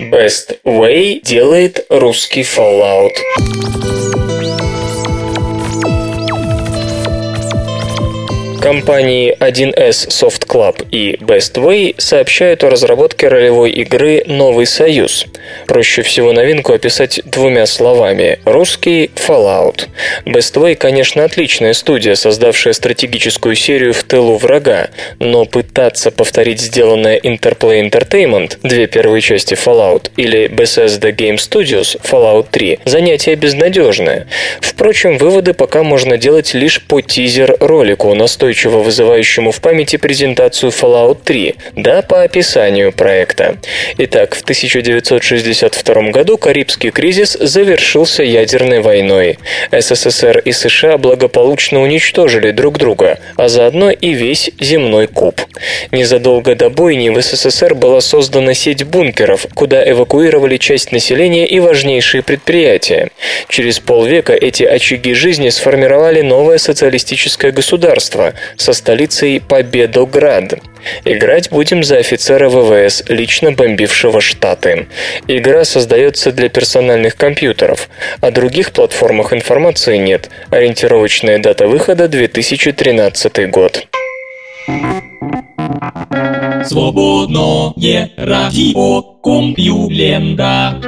Best Way делает русский Fallout. Компании 1С Soft Club и Best Way сообщают о разработке ролевой игры «Новый Союз». Проще всего новинку описать двумя словами. Русский Fallout. Best Way, конечно, отличная студия, создавшая стратегическую серию в тылу врага, но пытаться повторить сделанное Interplay Entertainment, две первые части Fallout, или Bethesda Game Studios Fallout 3, занятие безнадежное. Впрочем, выводы пока можно делать лишь по тизер-ролику, настойчиво вызывающему в памяти презентацию Fallout 3, да по описанию проекта. Итак, в 1962 году Карибский кризис завершился ядерной войной. СССР и США благополучно уничтожили друг друга, а заодно и весь земной куб. Незадолго до бойни в СССР была создана сеть бункеров, куда эвакуировали часть населения и важнейшие предприятия. Через полвека эти очаги жизни сформировали новое социалистическое государство, со столицей Победоград. Играть будем за офицера ВВС, лично бомбившего Штаты. Игра создается для персональных компьютеров. О других платформах информации нет. Ориентировочная дата выхода 2013 год. Свободное радио Компьюлента.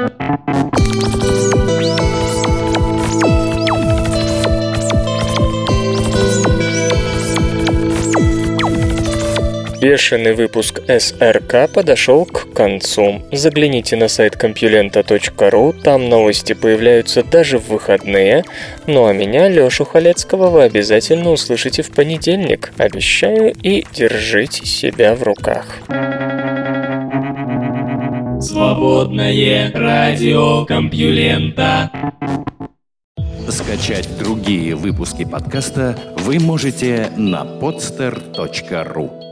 Бешеный выпуск СРК подошел к концу. Загляните на сайт компьюлента.ру, там новости появляются даже в выходные. Ну а меня, Лёшу Халецкого, вы обязательно услышите в понедельник. Обещаю и держите себя в руках. Свободное радио Компьюлента. Скачать другие выпуски подкаста вы можете на podster.ru